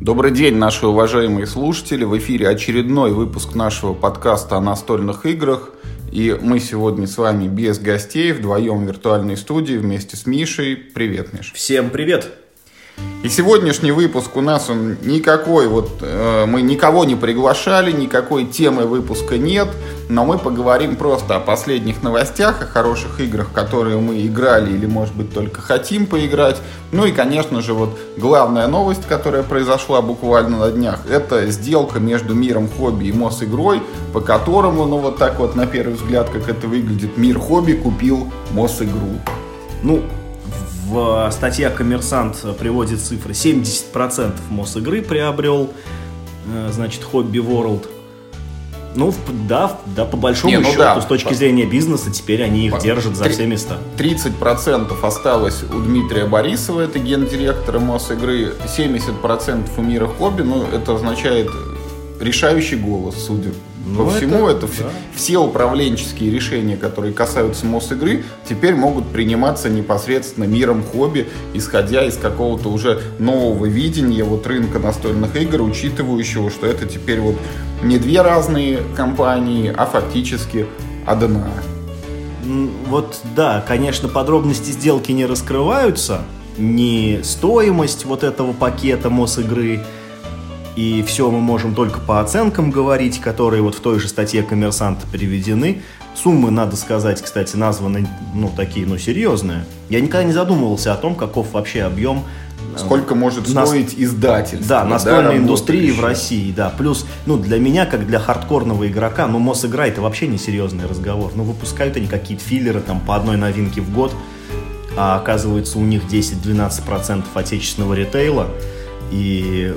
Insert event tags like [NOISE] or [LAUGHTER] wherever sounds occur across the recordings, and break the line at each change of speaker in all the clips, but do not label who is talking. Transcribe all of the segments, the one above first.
Добрый день, наши уважаемые слушатели. В эфире очередной выпуск нашего подкаста о настольных играх. И мы сегодня с вами без гостей, вдвоем в виртуальной студии вместе с Мишей. Привет, Миш.
Всем привет!
И сегодняшний выпуск у нас он никакой, вот э, мы никого не приглашали, никакой темы выпуска нет, но мы поговорим просто о последних новостях, о хороших играх, которые мы играли или, может быть, только хотим поиграть. Ну и, конечно же, вот главная новость, которая произошла буквально на днях, это сделка между миром хобби и Мосигрой, по которому, ну вот так вот на первый взгляд, как это выглядит, мир хобби купил Мосигру.
Ну, в статье «Коммерсант» приводит цифры. 70% Мосигры приобрел, э, значит, Hobby World. Ну, да, да, по большому Не, ну счету, да, с точки зрения бизнеса, теперь они их держат за 3... все места.
30% осталось у Дмитрия Борисова, это гендиректора Мосигры, 70% у мира хобби, ну, это означает решающий голос, судя ну, по всему, это, это да. все управленческие решения, которые касаются Мосигры, теперь могут приниматься непосредственно миром хобби, исходя из какого-то уже нового видения вот рынка настольных игр, учитывающего, что это теперь вот не две разные компании, а фактически одна.
Вот да, конечно, подробности сделки не раскрываются, не стоимость вот этого пакета Мосигры, и все мы можем только по оценкам говорить, которые вот в той же статье коммерсанта приведены. Суммы, надо сказать, кстати, названы, ну, такие, ну, серьезные. Я никогда не задумывался о том, каков вообще объем
э, Сколько может Нас... стоить издательство.
Да, настольной да, индустрии в России, да. Плюс, ну, для меня, как для хардкорного игрока, ну, Мосигра это вообще не серьезный разговор. Ну, выпускают они какие-то филлеры там по одной новинке в год, а оказывается у них 10-12% отечественного ритейла. И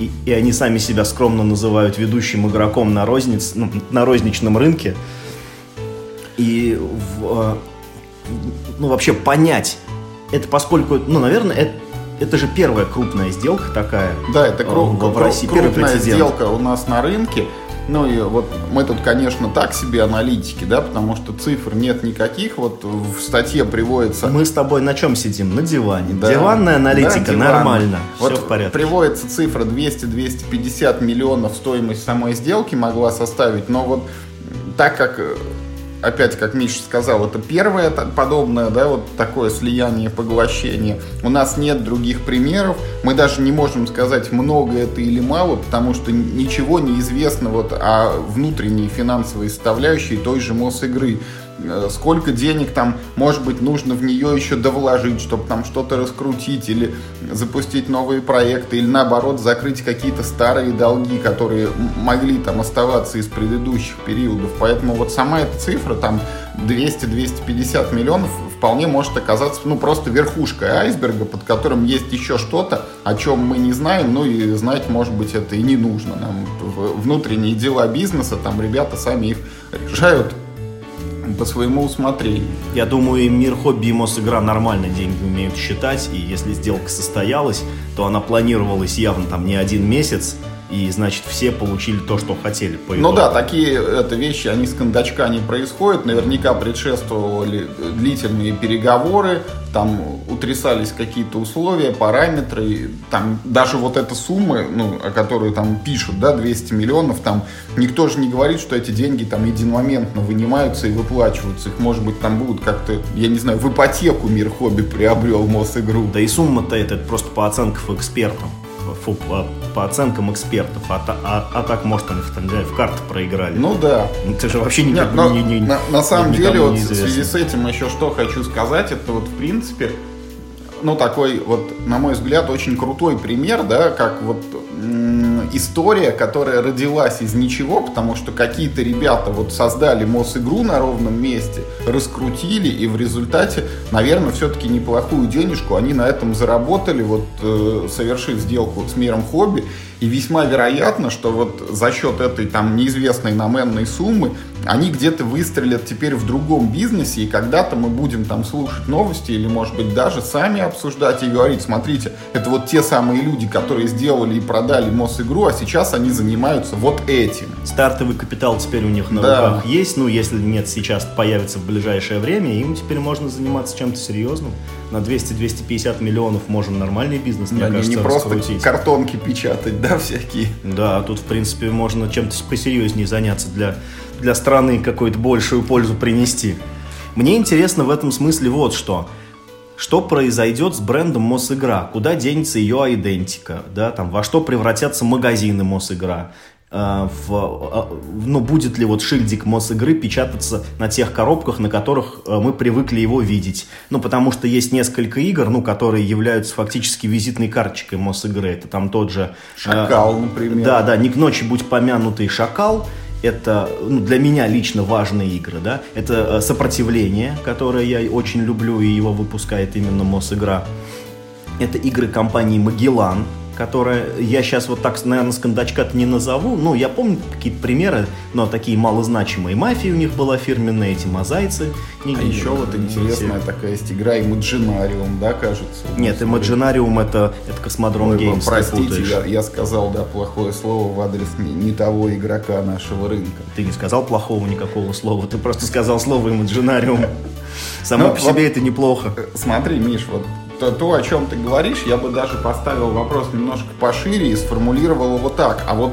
и, и они сами себя скромно называют ведущим игроком на, розниц, ну, на розничном рынке. И в, э, ну, вообще понять, это поскольку, ну, наверное, это, это же первая крупная сделка такая.
Да, это кру- в, в России, крупная сделка у нас на рынке. Ну и вот мы тут, конечно, так себе аналитики, да, потому что цифр нет никаких. Вот в статье приводится...
Мы с тобой на чем сидим? На диване. Да. Диванная аналитика, да, диван. нормально.
Вот Все в порядке. Приводится цифра 200-250 миллионов стоимость самой сделки могла составить, но вот так как опять, как Миша сказал, это первое подобное, да, вот такое слияние, поглощение. У нас нет других примеров. Мы даже не можем сказать, много это или мало, потому что ничего не известно вот о внутренней финансовой составляющей той же Мосигры. Э, сколько денег там, может быть, нужно в нее еще довложить, чтобы там что-то раскрутить или запустить новые проекты, или наоборот закрыть какие-то старые долги, которые могли там оставаться из предыдущих периодов. Поэтому вот сама эта цифра, там 200-250 миллионов, вполне может оказаться ну просто верхушкой айсберга, под которым есть еще что-то, о чем мы не знаем, ну и знать, может быть, это и не нужно. Нам внутренние дела бизнеса, там ребята сами их решают по своему усмотрению.
Я думаю, и мир хобби и Мосигра нормально деньги умеют считать, и если сделка состоялась, то она планировалась явно там не один месяц, и, значит, все получили то, что хотели.
По ну да, такие это вещи, они с кондачка не происходят. Наверняка предшествовали длительные переговоры, там утрясались какие-то условия, параметры. Там даже вот эта сумма, ну, о которой там пишут, да, 200 миллионов, там никто же не говорит, что эти деньги там единомоментно вынимаются и выплачиваются. Их, может быть, там будут как-то, я не знаю, в ипотеку мир хобби приобрел Мосигру.
Да и сумма-то это просто по оценкам экспертам фу, по, по оценкам экспертов, а, а, а так, может, они в, в карты проиграли.
Ну да.
Ну, ты же вообще никак, Нет, но,
не, не, на, на самом деле, вот в связи с этим еще что хочу сказать, это вот в принципе, ну такой вот, на мой взгляд, очень крутой пример, да, как вот история, которая родилась из ничего, потому что какие-то ребята вот создали МОС-игру на ровном месте, раскрутили, и в результате, наверное, все-таки неплохую денежку они на этом заработали, вот э, совершив сделку с миром хобби. И весьма вероятно, что вот за счет этой там неизвестной нам энной суммы они где-то выстрелят теперь в другом бизнесе, и когда-то мы будем там слушать новости или, может быть, даже сами обсуждать и говорить, смотрите, это вот те самые люди, которые сделали и продали МОС-игру, игру, а сейчас они занимаются вот этим.
Стартовый капитал теперь у них на
Да.
руках есть, ну, если нет, сейчас появится в ближайшее время, им теперь можно заниматься чем-то серьезным. На 200-250 миллионов можно нормальный бизнес, мне
Они
кажется,
не просто
раскрутить.
картонки печатать, да, всякие.
Да, а тут, в принципе, можно чем-то посерьезнее заняться для, для страны, какую-то большую пользу принести. Мне интересно в этом смысле вот что. Что произойдет с брендом Мосигра? Куда денется ее идентика? Да, там, во что превратятся магазины Мосигра? Э, в, э, ну, будет ли вот шильдик Мосигры печататься на тех коробках, на которых э, мы привыкли его видеть? Ну, потому что есть несколько игр, ну, которые являются фактически визитной карточкой Мосигры. Это там тот же... э,
Шакал, например.
да, да, не к ночи будь помянутый шакал. Это ну, для меня лично важные игры, да. Это э, сопротивление, которое я очень люблю, и его выпускает именно Мосигра. Это игры компании Магеллан, которая я сейчас вот так, наверное, с кондачка-то не назову. Ну, я помню какие-то примеры, но такие малозначимые. Мафия у них была фирменная, эти мозайцы. Не-
А
не-
еще вот
не
интересная
все.
такая есть игра Imaginarium, да, кажется?
Нет, Imaginarium это, это Космодром ты
простите, я, я сказал, да, плохое слово в адрес не, не того игрока нашего рынка.
Ты не сказал плохого никакого слова, ты просто сказал слово имаджинариум. Само
Ну,
по
вот-
себе это неплохо.
Смотри, Миш, вот то, о чем ты говоришь, я бы даже поставил вопрос немножко пошире и сформулировал его так. А вот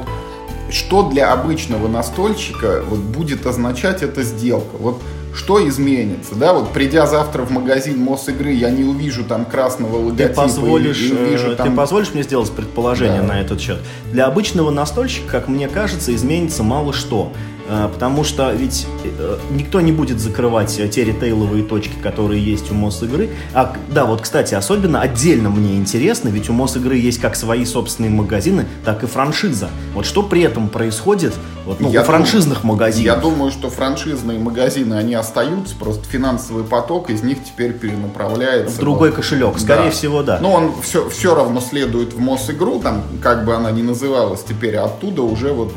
что для обычного настольщика вот, будет означать эта сделка? Вот что изменится, да? Вот придя завтра в магазин Мосигры, я не увижу там красного
Ты
логотипа. и-
позволишь,
и увижу
э,
там...
ты позволишь мне сделать предположение
Да.
на этот счет? Для обычного настольщика, как мне кажется, изменится мало что. Э, Потому что ведь э, никто не будет закрывать э, те ритейловые точки, которые есть у Мосигры. А, к- да, вот, кстати, особенно отдельно мне интересно, ведь у Мосигры есть как свои собственные магазины, так и франшиза. Вот что при этом происходит вот, ну,
Я
у франшизных
думаю-
магазинов?
Я думаю, что франшизные магазины, они остаются, просто финансовый поток из них теперь перенаправляется.
В другой
вот.
кошелек, скорее всего, да.
Но он все, все равно следует в Мосигру, там, как бы она ни называлась теперь, а оттуда уже вот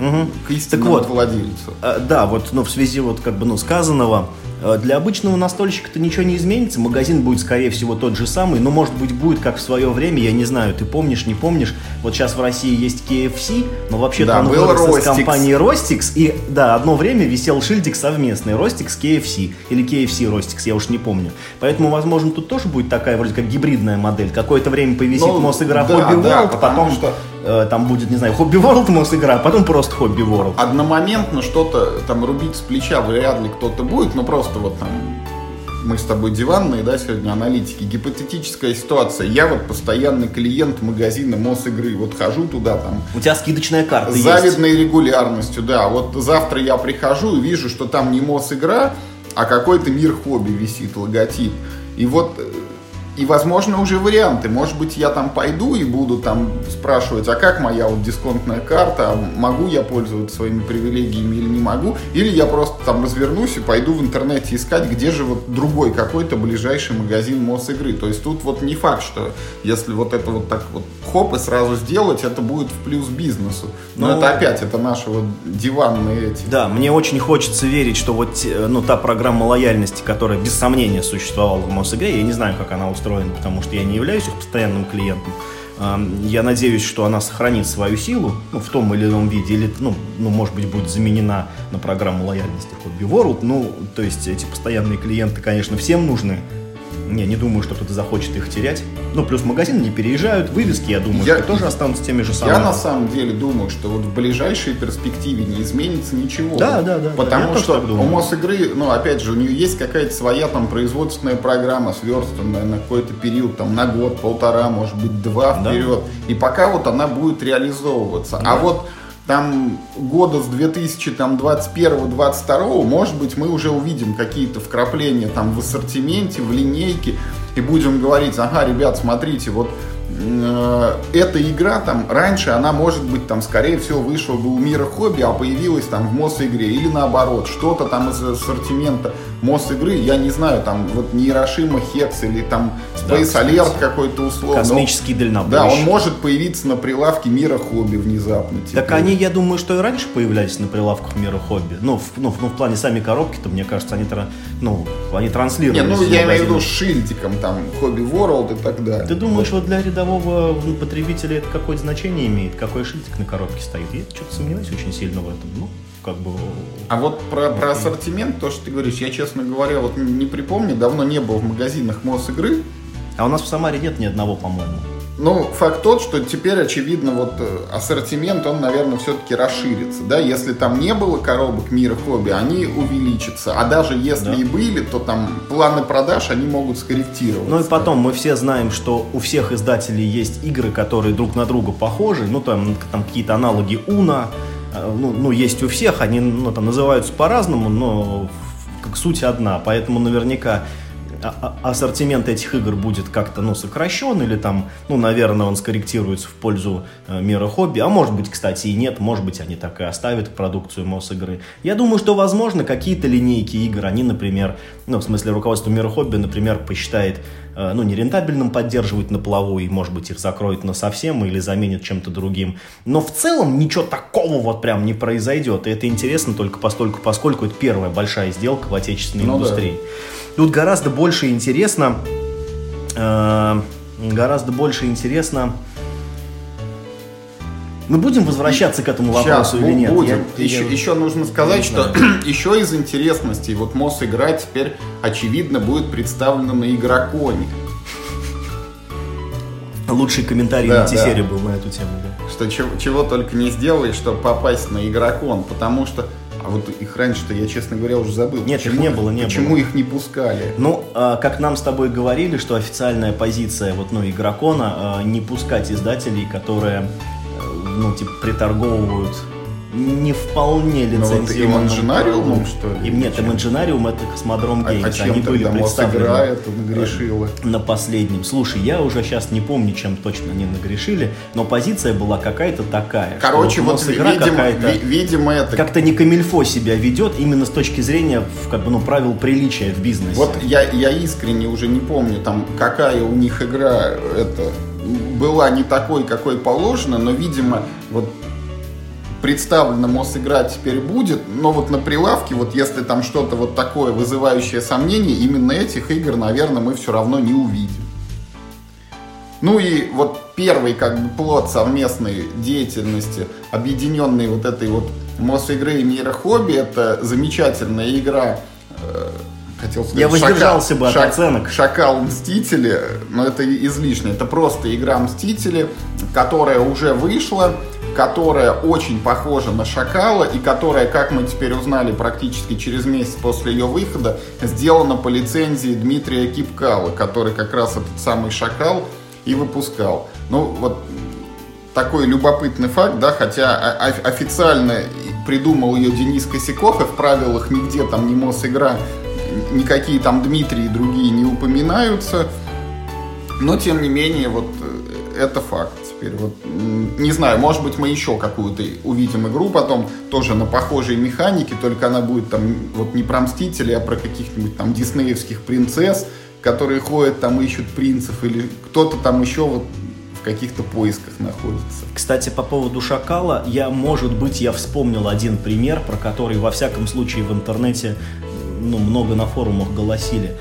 к истинному
Так вот.
владельцу.
Э, Да, вот, ну, в связи вот как бы, ну, сказанного, э, для обычного настольщика-то ничего не изменится, магазин будет, скорее всего, тот же самый, но, может быть, будет как в свое время, я не знаю, ты помнишь, не помнишь, вот сейчас в России есть KFC, но вообще-то
Да,
он
был
вырос из
Rostix.
компании Rostix, и, да, одно время висел шильдик совместный, Rostix KFC, или KFC Rostix, я уж не помню. Поэтому, возможно, тут тоже будет такая, вроде как, гибридная модель. Какое-то время повисит
Ну,
Мосигра
да,
Hobby
да,
World,
потому
потом
что-
э, там будет, не знаю, Hobby World Мосигра, а потом просто Hobby World.
Одномоментно что-то там рубить с плеча вряд ли кто-то будет, но просто вот там мы с тобой диванные, да, сегодня аналитики. Гипотетическая ситуация. Я вот постоянный клиент магазина Мосигры. Вот хожу туда там
У тебя скидочная карта
с
есть.
завидной регулярностью, да. Вот завтра я прихожу и вижу, что там не Мосигра, а какой-то мир хобби висит, логотип. И вот, э, и возможно уже варианты. Может быть, я там пойду и буду там спрашивать, а как моя вот дисконтная карта, а могу я пользоваться своими привилегиями или не могу. Или я просто там развернусь и пойду в интернете искать, где же вот другой какой-то ближайший магазин Мосигры. То есть тут вот не факт, что если вот это вот так вот хоп и сразу сделать, это будет в плюс бизнесу. Но
Ну,
это опять, это наши вот диванные эти.
Да, мне очень хочется верить, что вот те- ну, та программа лояльности, которая без сомнения существовала в Мосигре, я не знаю, как она устроена, потому что я не являюсь их постоянным клиентом. Эм, Я надеюсь, что она сохранит свою силу ну, в том или ином виде, или, ну, ну, может быть, будет заменена на программу лояльности Hobby World. Ну, то есть эти постоянные клиенты, конечно, всем нужны. Я не думаю, что кто-то захочет их терять. Ну, плюс магазины не переезжают, вывески, я думаю,
Я-
что тоже останутся теми же самыми.
Я на самом деле думаю, что вот в ближайшей перспективе не изменится ничего.
Да, да, да, да,
Потому
тоже
что у Мосигры, ну, опять же, у нее есть какая-то своя там производственная программа, сверстанная на какой-то период, там, на год, полтора, может быть, два
Да.
вперед. И пока вот она будет реализовываться. А вот там года с 2021-2022, может быть, мы уже увидим какие-то вкрапления там в ассортименте, в линейке, и будем говорить, ага, ребят, смотрите, вот э, эта игра там раньше, она может быть там, скорее всего, вышла бы у мира хобби, а появилась там в МОС игре, или наоборот, что-то там из ассортимента мосс игры, я не знаю, там вот Нейрошима Хекс или там Space да, Alert какой-то условно.
Космический дальнобойщик.
Да, он может появиться на прилавке мира хобби внезапно.
Теперь. Так они, я думаю, что и раньше появлялись на прилавках мира хобби. Ну, в, ну, ну, в плане сами коробки-то, мне кажется, они, ну, они транслируют.
Не, ну я имею в виду с шильдиком, там, Хобби World и так далее.
Ты думаешь, вот для рядового потребителя это какое-то значение имеет? Какой шильдик на коробке стоит? Я что-то сомневаюсь очень сильно в этом. Ну, как бы...
А вот про, про ассортимент, то, что ты говоришь, я, честно говоря, вот не припомню, давно не был в магазинах МОС игры.
А у нас в Самаре нет ни одного, по-моему.
Ну, факт тот, что теперь, очевидно, вот э, ассортимент, он, наверное, все-таки расширится, да, если там не было коробок мира хобби, они увеличатся, а даже если да. и были, то там планы продаж, они могут скорректироваться.
Ну и потом, мы все знаем, что у всех издателей есть игры, которые друг на друга похожи, ну там, там какие-то аналоги Уна, ну, ну, есть у всех, они ну, там, называются по-разному, но как суть одна, поэтому наверняка а, а, ассортимент этих игр будет как-то, ну, сокращен, или там, ну, наверное, он скорректируется в пользу э, мира хобби, а может быть, кстати, и нет, может быть, они так и оставят продукцию МОС игры. Я думаю, что, возможно, какие-то линейки игр, они, например, ну, в смысле, руководство мира хобби, например, посчитает, э, ну, нерентабельным поддерживать на плаву, и, может быть, их закроют на совсем или заменят чем-то другим. Но в целом ничего такого вот прям не произойдет, и это интересно только постольку, поскольку это первая большая сделка в отечественной ну, индустрии. Да. Тут гораздо больше интересно, э, гораздо больше интересно. Мы будем возвращаться к этому вопросу
Сейчас,
или нет?
Будем. Я, еще, я... еще нужно сказать, что [CLEARS THROAT] еще из интересностей, вот МОС игра теперь, очевидно, будет представлена на Игроконе.
Лучший комментарий да, на T-серии да. был на эту тему, да.
Что чего, чего только не сделаешь, чтобы попасть на Игрокон, потому что а вот их раньше-то, я, честно говоря, уже забыл.
Нет, почему, их не было, не
почему
было.
их не пускали?
Ну, а, как нам с тобой говорили, что официальная позиция вот, ну, игрокона а, не пускать издателей, которые, ну, типа, приторговывают не вполне лицензионным.
Ну, вот что
ли? Им, нет, Imaginarium это Космодром Games. А, а чем Они были представлены
игра это нагрешила?
на последнем. Слушай, я уже сейчас не помню, чем точно они нагрешили, но позиция была какая-то такая.
Короче, вот, игра видимо, ви, видимо это...
Как-то не камильфо себя ведет именно с точки зрения как бы, ну, правил приличия в бизнесе.
Вот я, я искренне уже не помню, там, какая у них игра это была не такой, какой положено, но, видимо, вот представлено Мосигра теперь будет, но вот на прилавке, вот если там что-то вот такое вызывающее сомнение, именно этих игр, наверное, мы все равно не увидим. Ну и вот первый как бы плод совместной деятельности, объединенной вот этой вот Мосигры и Мира Хобби, это замечательная игра э, хотел сказать.
Я воздержался Шакал, бы от Шак, оценок.
Шакал Мстители, но это излишне. Это просто игра Мстители, которая уже вышла которая очень похожа на Шакала и которая, как мы теперь узнали практически через месяц после ее выхода, сделана по лицензии Дмитрия Кипкала, который как раз этот самый Шакал и выпускал. Ну, вот такой любопытный факт, да, хотя официально придумал ее Денис Косяков, и в правилах нигде там не Мосигра, никакие там Дмитрии и другие не упоминаются, но тем не менее вот э, это факт теперь. Вот, не знаю, может быть, мы еще какую-то увидим игру потом, тоже на похожей механике, только она будет там вот не про Мстителей, а про каких-нибудь там диснеевских принцесс, которые ходят там ищут принцев, или кто-то там еще вот в каких-то поисках находится.
Кстати, по поводу Шакала, я, может быть, я вспомнил один пример, про который, во всяком случае, в интернете ну, много на форумах голосили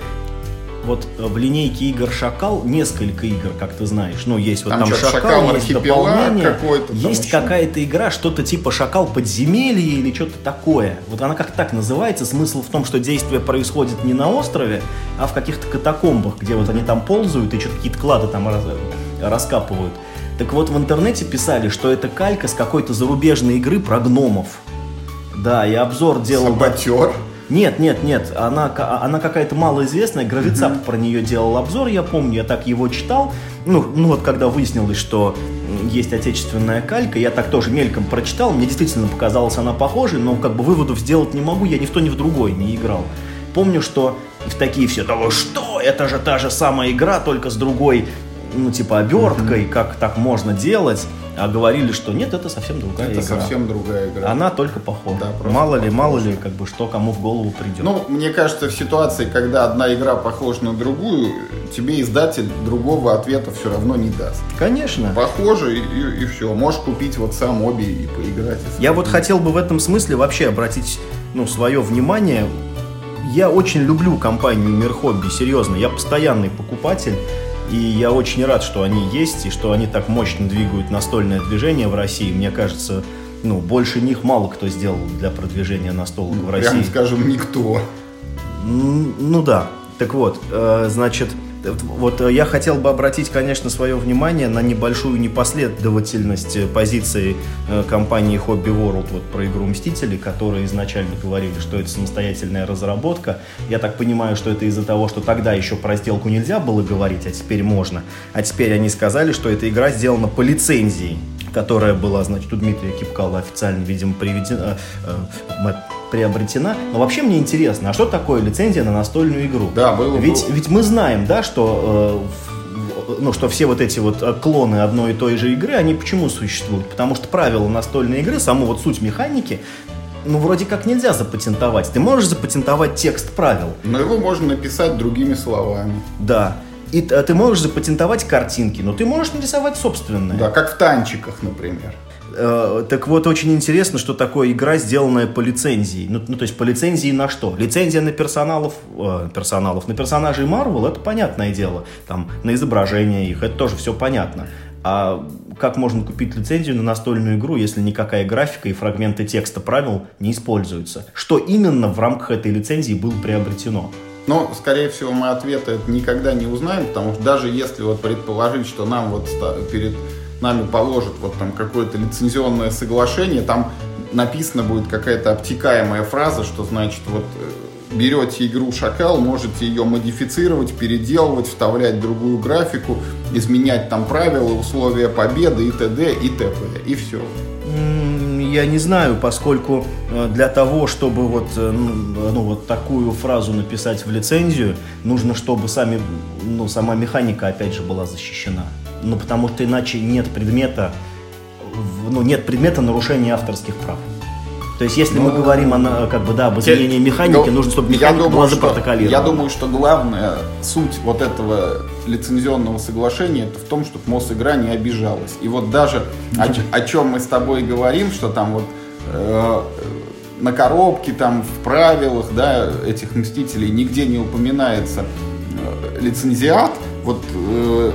вот в линейке игр Шакал несколько игр, как ты знаешь. Ну, есть вот там, там Шакал, Шакал, есть дополнение, есть какая-то игра, что-то типа Шакал подземелье или что-то такое. Вот она как так называется. Смысл в том, что действие происходит не на острове, а в каких-то катакомбах, где вот они там ползают и что-то какие-то клады там раз, раскапывают. Так вот, в интернете писали, что это калька с какой-то зарубежной игры про гномов. Да, и обзор делал...
Саботер?
Нет, нет, нет, она, она какая-то малоизвестная, Гравицап mm-hmm. про нее делал обзор, я помню, я так его читал. Ну, ну вот когда выяснилось, что есть отечественная калька, я так тоже мельком прочитал, мне действительно показалось она похожей, но как бы выводов сделать не могу, я ни в то, ни в другой не играл. Помню, что в такие все, того что, это же та же самая игра, только с другой ну, типа, оберткой, как так можно делать, а говорили, что нет, это совсем другая
Это
игра.
совсем другая игра.
Она только похожа.
Да,
мало ли, мало ли, как бы, что кому в голову придет.
Ну, мне кажется, в ситуации, когда одна игра похожа на другую, тебе издатель другого ответа все равно не даст.
Конечно.
Похоже, и, все. Можешь купить вот сам обе и поиграть. если
Я вот хотел бы в этом смысле вообще обратить ну, свое внимание. Я очень люблю компанию Мир Хобби, серьезно. Я постоянный покупатель. И я очень рад, что они есть, и что они так мощно двигают настольное движение в России. Мне кажется, ну, больше них мало кто сделал для продвижения настолок в России.
Прям скажем, никто.
Ну да. Так вот, э, значит, вот э, я хотел бы обратить, конечно, свое внимание на небольшую непоследовательность э, позиции э, компании Hobby World вот про игру Мстители, которые изначально говорили, что это самостоятельная разработка. Я так понимаю, что это из-за того, что тогда еще про сделку нельзя было говорить, а теперь можно. А теперь они сказали, что эта игра сделана по лицензии которая была, значит, у Дмитрия Кипкала официально, видимо, приведена, э, э, приобретена. Но вообще мне интересно, а что такое лицензия на настольную игру?
Да, было бы-
Ведь, ведь мы знаем, да, что, э, ну, что все вот эти вот э, клоны одной и той же игры, они почему существуют? Потому что правила настольной игры, саму вот суть механики, ну, вроде как нельзя запатентовать. Ты можешь запатентовать текст правил,
Но его можно написать другими словами.
да. И т- ты можешь запатентовать картинки, но ты можешь нарисовать собственные.
Да, как в танчиках, например.
Э, так вот, очень интересно, что такое игра, сделанная по лицензии. Ну, ну, то есть по лицензии на что? Лицензия на персоналов, э, персоналов, на персонажей Marvel, это понятное дело. Там, на изображение их, это тоже все понятно. А как можно купить лицензию на настольную игру, если никакая графика и фрагменты текста правил не используются? Что именно в рамках этой лицензии было приобретено?
Но, скорее всего, мы ответа никогда не узнаем, потому что даже если вот предположить, что нам вот перед нами положат вот там какое-то лицензионное соглашение, там написана будет какая-то обтекаемая фраза, что значит вот э, берете игру Шакал, можете ее модифицировать, переделывать, вставлять другую графику, изменять там правила, условия победы и т.д. и т.п. И все.
Я не знаю, поскольку э, для того, чтобы вот, э, ну, вот такую фразу написать в лицензию, нужно, чтобы сами, ну, сама механика, опять же, была защищена. Ну, потому что иначе нет предмета, ну, нет предмета нарушения авторских прав. То есть, если мы говорим о, как бы, да, об изменении механики,
Ну,
нужно, чтобы механика
думаю,
была запротоколирована.
Я думаю, что главная суть вот этого лицензионного соглашения это в том, чтобы Мосигра не обижалась. И вот даже о, о чем мы с тобой говорим, что там вот э, на коробке, там в правилах, да, этих мстителей нигде не упоминается э, лицензиат, вот э,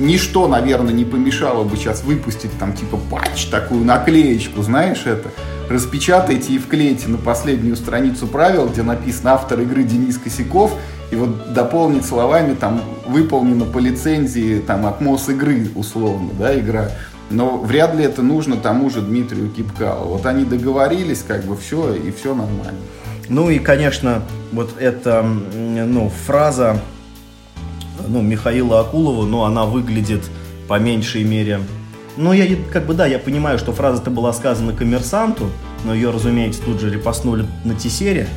ничто, наверное, не помешало бы сейчас выпустить там типа патч, такую наклеечку, знаешь это, распечатайте и вклейте на последнюю страницу правил, где написано автор игры Денис Косяков, и вот дополнить словами там выполнено по лицензии там от МОС игры условно, да, игра. Но вряд ли это нужно тому же Дмитрию Кипкалу. Вот они договорились, как бы все, и все нормально.
Ну и, конечно, вот эта ну, фраза ну, Михаила Акулова, ну, она выглядит по меньшей мере... Ну, я как бы, да, я понимаю, что фраза-то была сказана коммерсанту, но ее, разумеется, тут же репостнули на Тесере.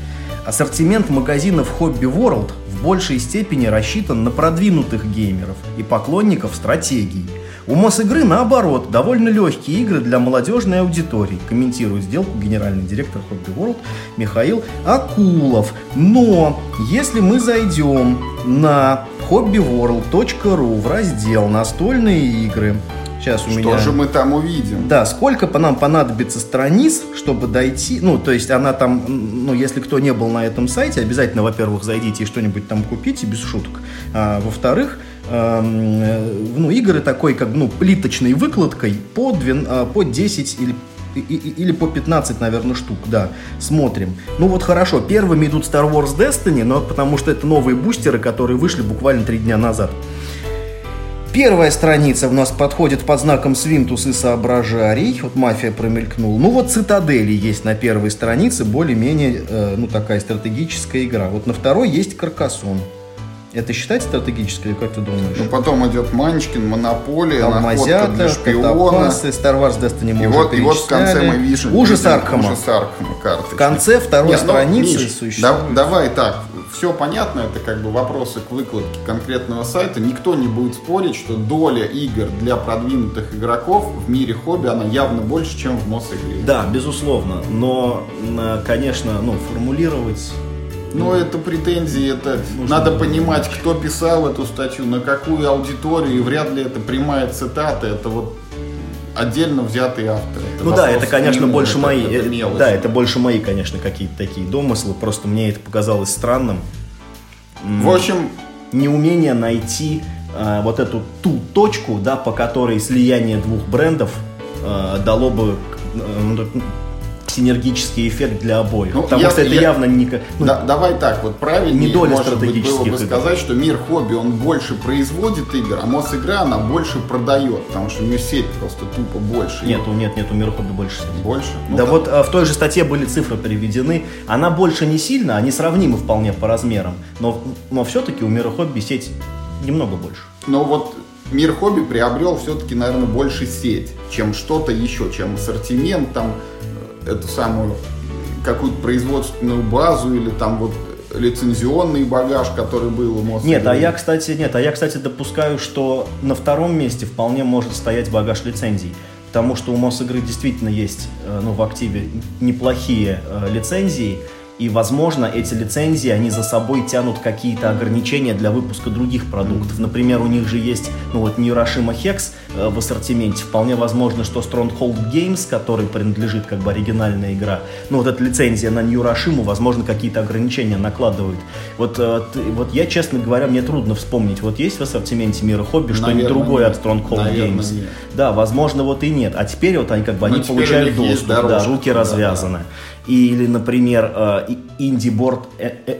Ассортимент магазинов Hobby World в большей степени рассчитан на продвинутых геймеров и поклонников стратегий. У Мосигры, наоборот, довольно легкие игры для молодежной аудитории, комментирует сделку генеральный директор Hobby World Михаил Акулов. Но если мы зайдем на hobbyworld.ru в раздел «Настольные игры», сейчас у
Что
меня...
же мы там увидим?
Да, сколько по нам понадобится страниц, чтобы дойти, ну, то есть она там, ну, если кто не был на этом сайте, обязательно, во-первых, зайдите и что-нибудь там купите, без шуток. А, во-вторых, эм, э, ну, игры такой, как, ну, плиточной выкладкой по, 12, а, по 10 или или по 15, наверное, штук, да, смотрим. Ну вот хорошо, первыми идут Star Wars Destiny, но потому что это новые бустеры, которые вышли буквально три дня назад. Первая страница у нас подходит под знаком Свинтус и Соображарий. Вот мафия промелькнул. Ну вот Цитадели есть на первой странице, более-менее, э, ну такая стратегическая игра. Вот на второй есть Каркасон. Это считать стратегической, как ты думаешь?
Ну, потом идет Манчкин, Монополия, находка
Алмазята,
для шпиона.
Star Wars Destiny мы
И вот, и вот в конце мы видим...
Ужас
видим
Аркхема.
Ужас Аркхема карточки.
В конце второй
Нет, ну,
страницы
Миш,
существует.
да- давай так, все понятно, это как бы вопросы к выкладке конкретного сайта. Никто не будет спорить, что доля игр для продвинутых игроков в мире хобби, она явно больше, чем в Мосигре.
Да, безусловно, но, конечно, ну, формулировать
но это претензии, это Нужно надо понимать, кто писал эту статью, на какую аудиторию, и вряд ли это прямая цитата, это вот отдельно взятые авторы.
Это ну да, это, конечно, именно, больше это, мои, это э, да, это больше мои, конечно, какие-то такие домыслы, просто мне это показалось странным.
В общем,
неумение найти э, вот эту ту точку, да, по которой слияние двух брендов э, дало бы э, синергический эффект для обоих. Ну, потому я, что это я, явно не...
Ну, да, давай так, вот правильнее не доля может быть, было бы игр. сказать, что мир хобби, он больше производит игр, а Мосигра, она больше продает, потому что у нее сеть просто тупо больше.
Нет, нет, нет, у мира хобби больше
сеть. Больше?
Ну, да, да вот а, в той же статье были цифры приведены. Она больше не сильно, они сравнимы вполне по размерам, но, но все-таки у мира хобби сеть немного больше.
Но вот мир хобби приобрел все-таки, наверное, больше сеть, чем что-то еще, чем ассортимент, там, эту самую какую-то производственную базу или там вот лицензионный багаж, который был у Мосигры.
Нет, а я, кстати, нет, а я, кстати, допускаю, что на втором месте вполне может стоять багаж лицензий. Потому что у Мосигры действительно есть э, ну, в активе неплохие э, лицензии, и, возможно, эти лицензии, они за собой тянут какие-то ограничения для выпуска других продуктов. Например, у них же есть, ну вот, Neuroshima Hex э, в ассортименте. Вполне возможно, что Stronghold Games, который принадлежит как бы оригинальная игра, ну вот эта лицензия на Neuroshima, возможно, какие-то ограничения накладывает. Вот, э, вот я, честно говоря, мне трудно вспомнить, вот есть в ассортименте Мира Хобби что-нибудь другое нет. от Stronghold Наверное, Games? Нет. Да, возможно, вот и нет. А теперь вот они как бы, они получают доступ, да, руки да, развязаны. Да. Или, например, э, э, э,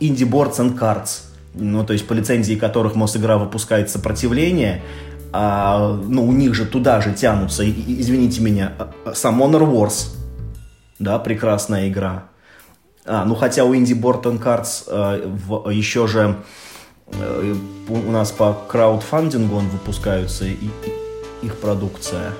Indie Boards and Cards, ну, то есть по лицензии которых Мосигра выпускает сопротивление, а, ну, у них же туда же тянутся, извините меня, сам Wars, да, прекрасная игра. А, ну, хотя у Indie Board and Cards э, в, еще же э, у нас по краудфандингу он выпускаются и, и, их продукция.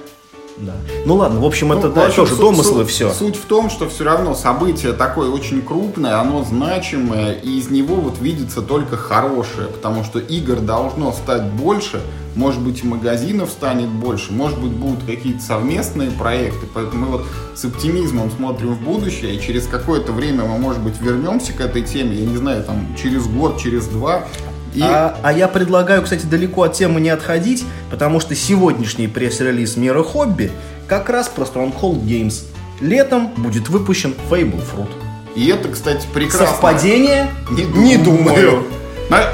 Да. Ну ладно, в общем, ну, это да, общем, тоже домыслы
суть,
все.
Суть в том, что все равно событие такое очень крупное, оно значимое, и из него вот видится только хорошее, потому что игр должно стать больше, может быть, и магазинов станет больше, может быть, будут какие-то совместные проекты, поэтому мы вот с оптимизмом смотрим в будущее, и через какое-то время мы, может быть, вернемся к этой теме, я не знаю, там, через год, через два,
и... А, а я предлагаю, кстати, далеко от темы не отходить, потому что сегодняшний пресс-релиз Мира Хобби как раз про Stronghold Games. Летом будет выпущен Fable Fruit.
И это, кстати, прекрасно.
Совпадение? Не, не думаю.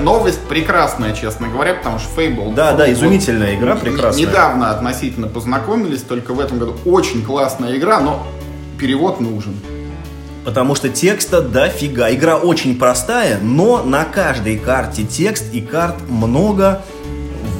Новость прекрасная, честно говоря, потому что Fable...
Да, Fruit, да, изумительная вот, игра, прекрасная.
Недавно относительно познакомились, только в этом году. Очень классная игра, но перевод нужен.
Потому что текста дофига. Игра очень простая, но на каждой карте текст и карт много.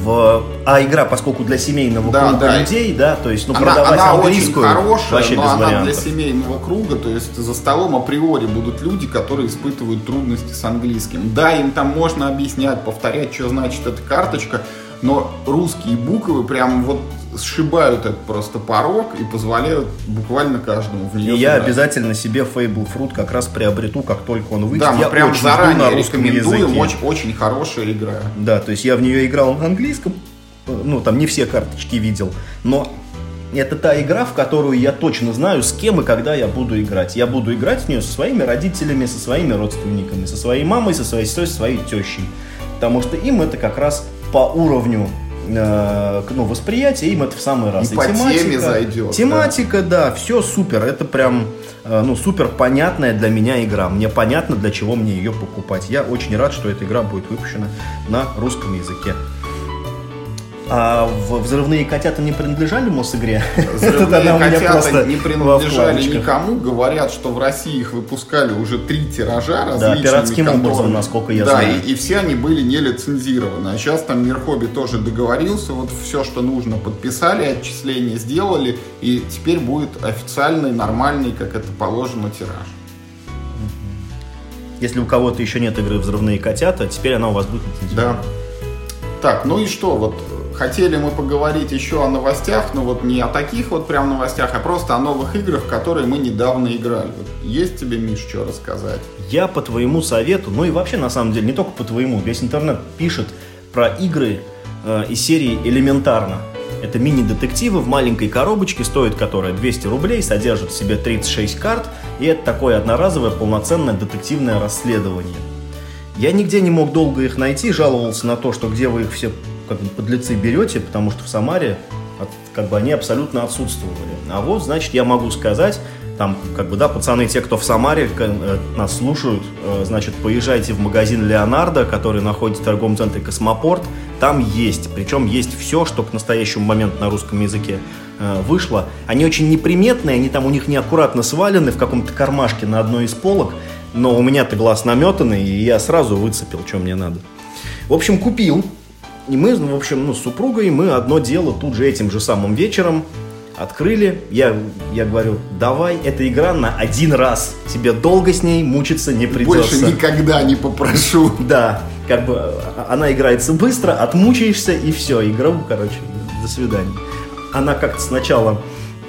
В... А игра, поскольку для семейного да, круга да. людей, да, то есть, ну, она, продавать она английскую
очень хорошая, вообще но без она вариантов. для семейного круга, то есть за столом априори будут люди, которые испытывают трудности с английским. Да, им там можно объяснять, повторять, что значит эта карточка, но русские буквы прям вот сшибают этот просто порог и позволяют буквально каждому в нее
И я обязательно себе Fable Fruit как раз приобрету, как только он выйдет.
Да, мы я прям заранее на русском рекомендуем, языке. Очень, очень хорошая игра.
Да, то есть я в нее играл на английском, ну там не все карточки видел, но это та игра, в которую я точно знаю, с кем и когда я буду играть. Я буду играть в нее со своими родителями, со своими родственниками, со своей мамой, со своей сестрой, со своей тещей. Потому что им это как раз по уровню э, ну, восприятие, им это в самый раз.
И, и по тематика, теме зайдет.
Тематика, да. да, все супер. Это прям, э, ну, супер понятная для меня игра. Мне понятно, для чего мне ее покупать. Я очень рад, что эта игра будет выпущена на русском языке. А взрывные котята не принадлежали Мосигре? [LAUGHS]
Взрывные котята не принадлежали никому. Говорят, что в России их выпускали уже три тиража различными.
Да, пиратским образом, насколько я знаю.
Да, и, все они были не лицензированы. А сейчас там Мирхоби тоже договорился. Вот все, что нужно, подписали, отчисления сделали. И теперь будет официальный, нормальный, как это положено, тираж.
Если у кого-то еще нет игры «Взрывные котята», теперь она у вас будет лицензирована.
Да. Так, ну и что, вот хотели мы поговорить еще о новостях, но вот не о таких вот прям новостях, а просто о новых играх, которые мы недавно играли. Вот есть тебе, Миш, что рассказать?
Я по твоему совету, ну и вообще, на самом деле, не только по твоему, весь интернет пишет про игры э, из серии «Элементарно». Это мини-детективы в маленькой коробочке, стоит которая 200 рублей, содержит в себе 36 карт, и это такое одноразовое полноценное детективное расследование. Я нигде не мог долго их найти, жаловался на то, что где вы их все как бы подлецы берете, потому что в Самаре как бы они абсолютно отсутствовали. А вот, значит, я могу сказать, там, как бы, да, пацаны, те, кто в Самаре э, нас слушают, э, значит, поезжайте в магазин Леонардо, который находится в торговом центре Космопорт, там есть, причем есть все, что к настоящему моменту на русском языке э, вышло. Они очень неприметные, они там у них неаккуратно свалены в каком-то кармашке на одной из полок, но у меня-то глаз наметанный, и я сразу выцепил, что мне надо. В общем, купил, и мы, в общем, ну, с супругой, мы одно дело тут же этим же самым вечером открыли. Я, я говорю, давай, эта игра на один раз. Тебе долго с ней мучиться не придется.
Больше никогда не попрошу.
Да, как бы а, она играется быстро, отмучаешься и все, игру, короче, до свидания. Она как-то сначала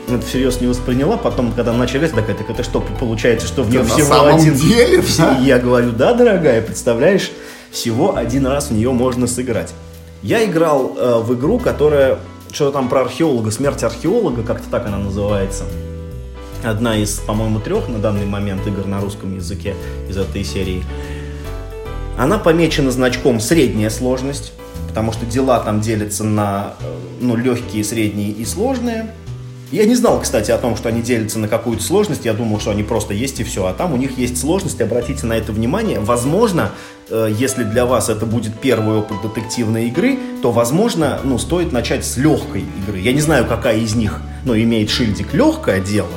это всерьез не восприняла, потом, когда начали играть, такая, так это что, получается, что в нее
да
всего
на самом
один...
Деле, да?
Я говорю, да, дорогая, представляешь, всего один раз в нее можно сыграть. Я играл э, в игру, которая что-то там про археолога, смерть археолога, как-то так она называется. Одна из, по-моему, трех на данный момент игр на русском языке из этой серии. Она помечена значком средняя сложность, потому что дела там делятся на э, ну, легкие, средние и сложные. Я не знал, кстати, о том, что они делятся на какую-то сложность. Я думал, что они просто есть и все. А там у них есть сложность. Обратите на это внимание. Возможно, э, если для вас это будет первый опыт детективной игры, то, возможно, ну, стоит начать с легкой игры. Я не знаю, какая из них ну, имеет шильдик легкое дело,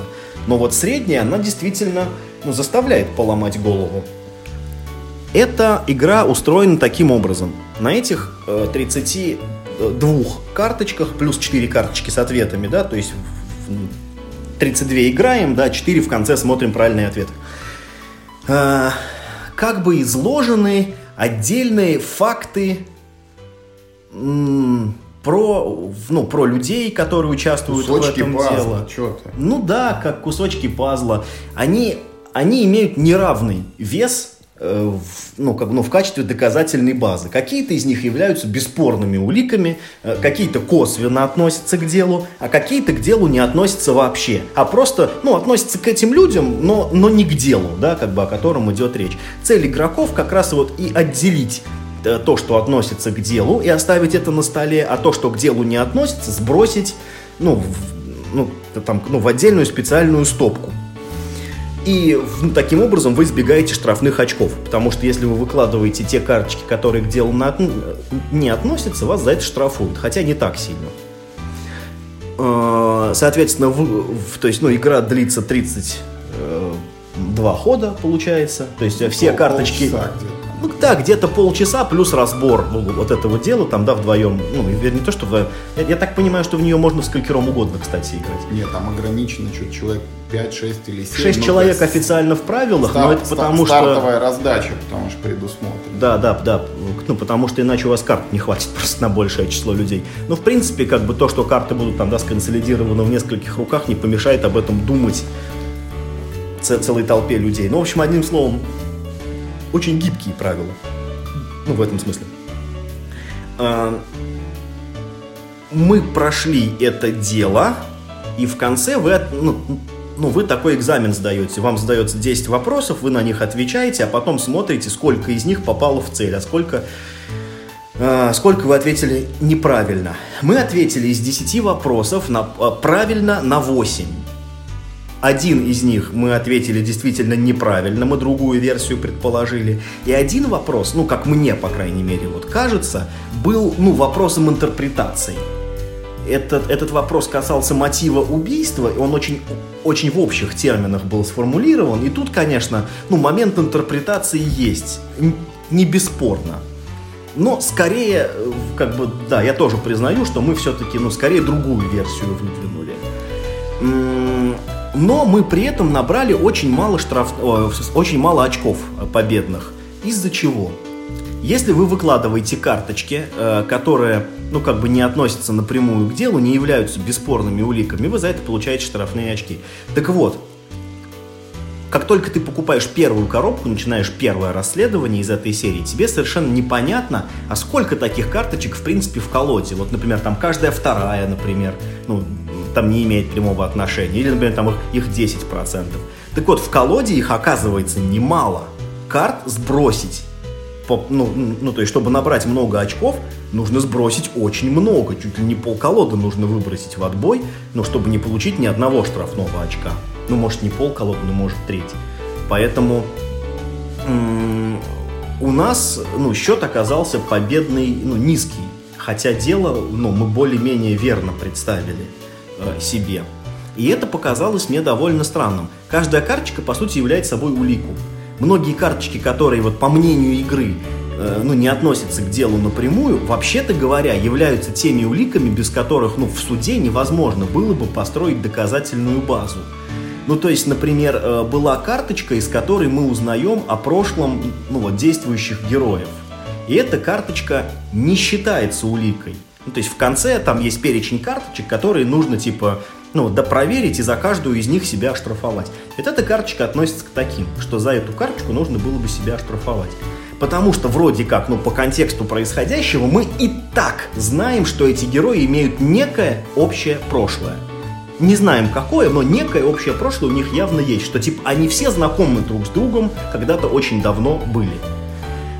но вот средняя, она действительно ну, заставляет поломать голову. Эта игра устроена таким образом. На этих э, 32 карточках, плюс 4 карточки с ответами, да, то есть 32 играем, да, 4 в конце смотрим правильные ответы. А, как бы изложены отдельные факты про, ну, про людей, которые участвуют
кусочки
в этом
пазла, что-то.
Ну да, как кусочки пазла. Они, они имеют неравный вес ну, как, ну, в качестве доказательной базы. Какие-то из них являются бесспорными уликами, э, какие-то косвенно относятся к делу, а какие-то к делу не относятся вообще, а просто ну, относятся к этим людям, но, но не к делу, да, как бы, о котором идет речь. Цель игроков как раз вот и отделить э, то, что относится к делу, и оставить это на столе, а то, что к делу не относится, сбросить ну, в, ну, там, ну, в отдельную специальную стопку. И таким образом вы избегаете штрафных очков. Потому что если вы выкладываете те карточки, которые к делу не относятся, вас за это штрафуют. Хотя не так сильно. А, соответственно, в, в, то есть, ну, игра длится 32 э, хода, получается. То есть все карточки... Полчаса ну да, где-то полчаса плюс разбор ну, вот этого дела, там, да, вдвоем. Ну, не то, что вдвоем. Я, я так понимаю, что в нее можно сколькером угодно, кстати, играть.
Нет, там ограничено что человек 5, 6 или 7.
6 ну, человек официально в правилах, старт, но это потому
стартовая
что...
Стартовая раздача, потому что предусмотрена.
Да, да, да. Ну, потому что иначе у вас карт не хватит [LAUGHS] просто на большее число людей. Но, в принципе, как бы то, что карты будут там, да, сконсолидированы в нескольких руках, не помешает об этом думать целой толпе людей. Ну, в общем, одним словом, очень гибкие правила. Ну, в этом смысле. А, мы прошли это дело, и в конце вы, ну, ну, вы такой экзамен сдаете. Вам задается 10 вопросов, вы на них отвечаете, а потом смотрите, сколько из них попало в цель, а сколько, э, сколько вы ответили неправильно. Мы ответили из 10 вопросов на, э, правильно на 8. Один из них мы ответили действительно неправильно, мы другую версию предположили. И один вопрос, ну, как мне, по крайней мере, вот кажется, был, ну, вопросом интерпретации. Этот, этот вопрос касался мотива убийства, и он очень, очень в общих терминах был сформулирован. И тут, конечно, ну, момент интерпретации есть, не бесспорно. Но скорее, как бы, да, я тоже признаю, что мы все-таки, ну, скорее другую версию выдвинули но мы при этом набрали очень мало, штраф... очень мало очков победных. Из-за чего? Если вы выкладываете карточки, э, которые ну, как бы не относятся напрямую к делу, не являются бесспорными уликами, вы за это получаете штрафные очки. Так вот, как только ты покупаешь первую коробку, начинаешь первое расследование из этой серии, тебе совершенно непонятно, а сколько таких карточек, в принципе, в колоде. Вот, например, там каждая вторая, например, ну, там не имеет прямого отношения. Или, например, там их, их 10%. Так вот, в колоде их оказывается немало. Карт сбросить по, ну, ну, то есть, чтобы набрать много очков, нужно сбросить очень много. Чуть ли не пол колоды нужно выбросить в отбой, но чтобы не получить ни одного штрафного очка. Ну, может, не пол колоды, но может треть. Поэтому у нас ну, счет оказался победный, ну, низкий. Хотя дело ну, мы более-менее верно представили э, себе. И это показалось мне довольно странным. Каждая карточка, по сути, является собой улику многие карточки, которые, вот по мнению игры, э, ну, не относятся к делу напрямую, вообще-то говоря, являются теми уликами, без которых, ну, в суде невозможно было бы построить доказательную базу. Ну, то есть, например, э, была карточка, из которой мы узнаем о прошлом, ну, вот, действующих героев. И эта карточка не считается уликой. Ну, то есть в конце там есть перечень карточек, которые нужно, типа, ну, да проверить и за каждую из них себя оштрафовать. Вот эта карточка относится к таким, что за эту карточку нужно было бы себя оштрафовать. Потому что вроде как, ну, по контексту происходящего, мы и так знаем, что эти герои имеют некое общее прошлое. Не знаем какое, но некое общее прошлое у них явно есть, что типа они все знакомы друг с другом, когда-то очень давно были.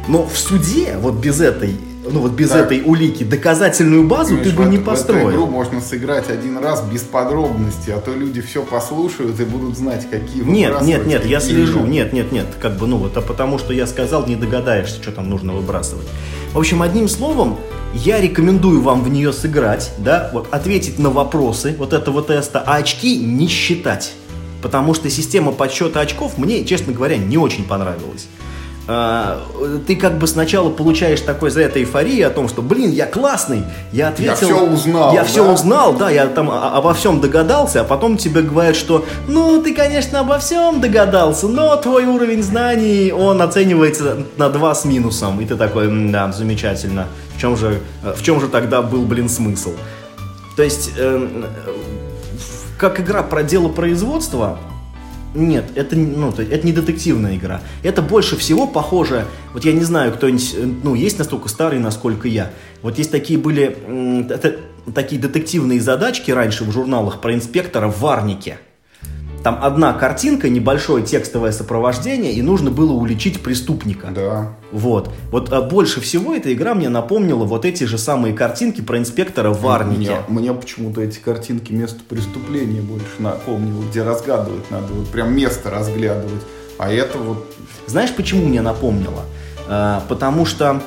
Но в суде, вот без этой ну вот без так. этой улики доказательную базу Миш, ты бы не построил. В эту
игру можно сыграть один раз без подробностей, а то люди все послушают и будут знать, какие
Нет, нет, нет, я слежу, нет, нет, нет, как бы, ну вот, а потому что я сказал, не догадаешься, что там нужно выбрасывать. В общем, одним словом, я рекомендую вам в нее сыграть, да, вот, ответить на вопросы вот этого теста, а очки не считать. Потому что система подсчета очков мне, честно говоря, не очень понравилась. А, ты как бы сначала получаешь такой за это эйфории о том, что, блин, я классный, я ответил...
Я все узнал,
Я да? все узнал, да, я там обо всем догадался, а потом тебе говорят, что, ну, ты, конечно, обо всем догадался, но твой уровень знаний, он оценивается на 2 с минусом, и ты такой, да, замечательно, в чем же, в чем же тогда был, блин, смысл? То есть, э, как игра про дело производства, нет, это, ну, это не детективная игра. Это больше всего похоже, вот я не знаю, кто-нибудь, э, ну, есть настолько старый, насколько я. Вот есть такие были, это, такие детективные задачки раньше в журналах про инспектора в Варнике. Там одна картинка, небольшое текстовое сопровождение, и нужно было уличить преступника.
Да.
Вот. Вот а больше всего эта игра мне напомнила вот эти же самые картинки про инспектора Варнике.
Мне, мне почему-то эти картинки место преступления больше напомнило, где разгадывать надо, вот прям место разглядывать. А это вот...
Знаешь, почему мне напомнило? А, потому что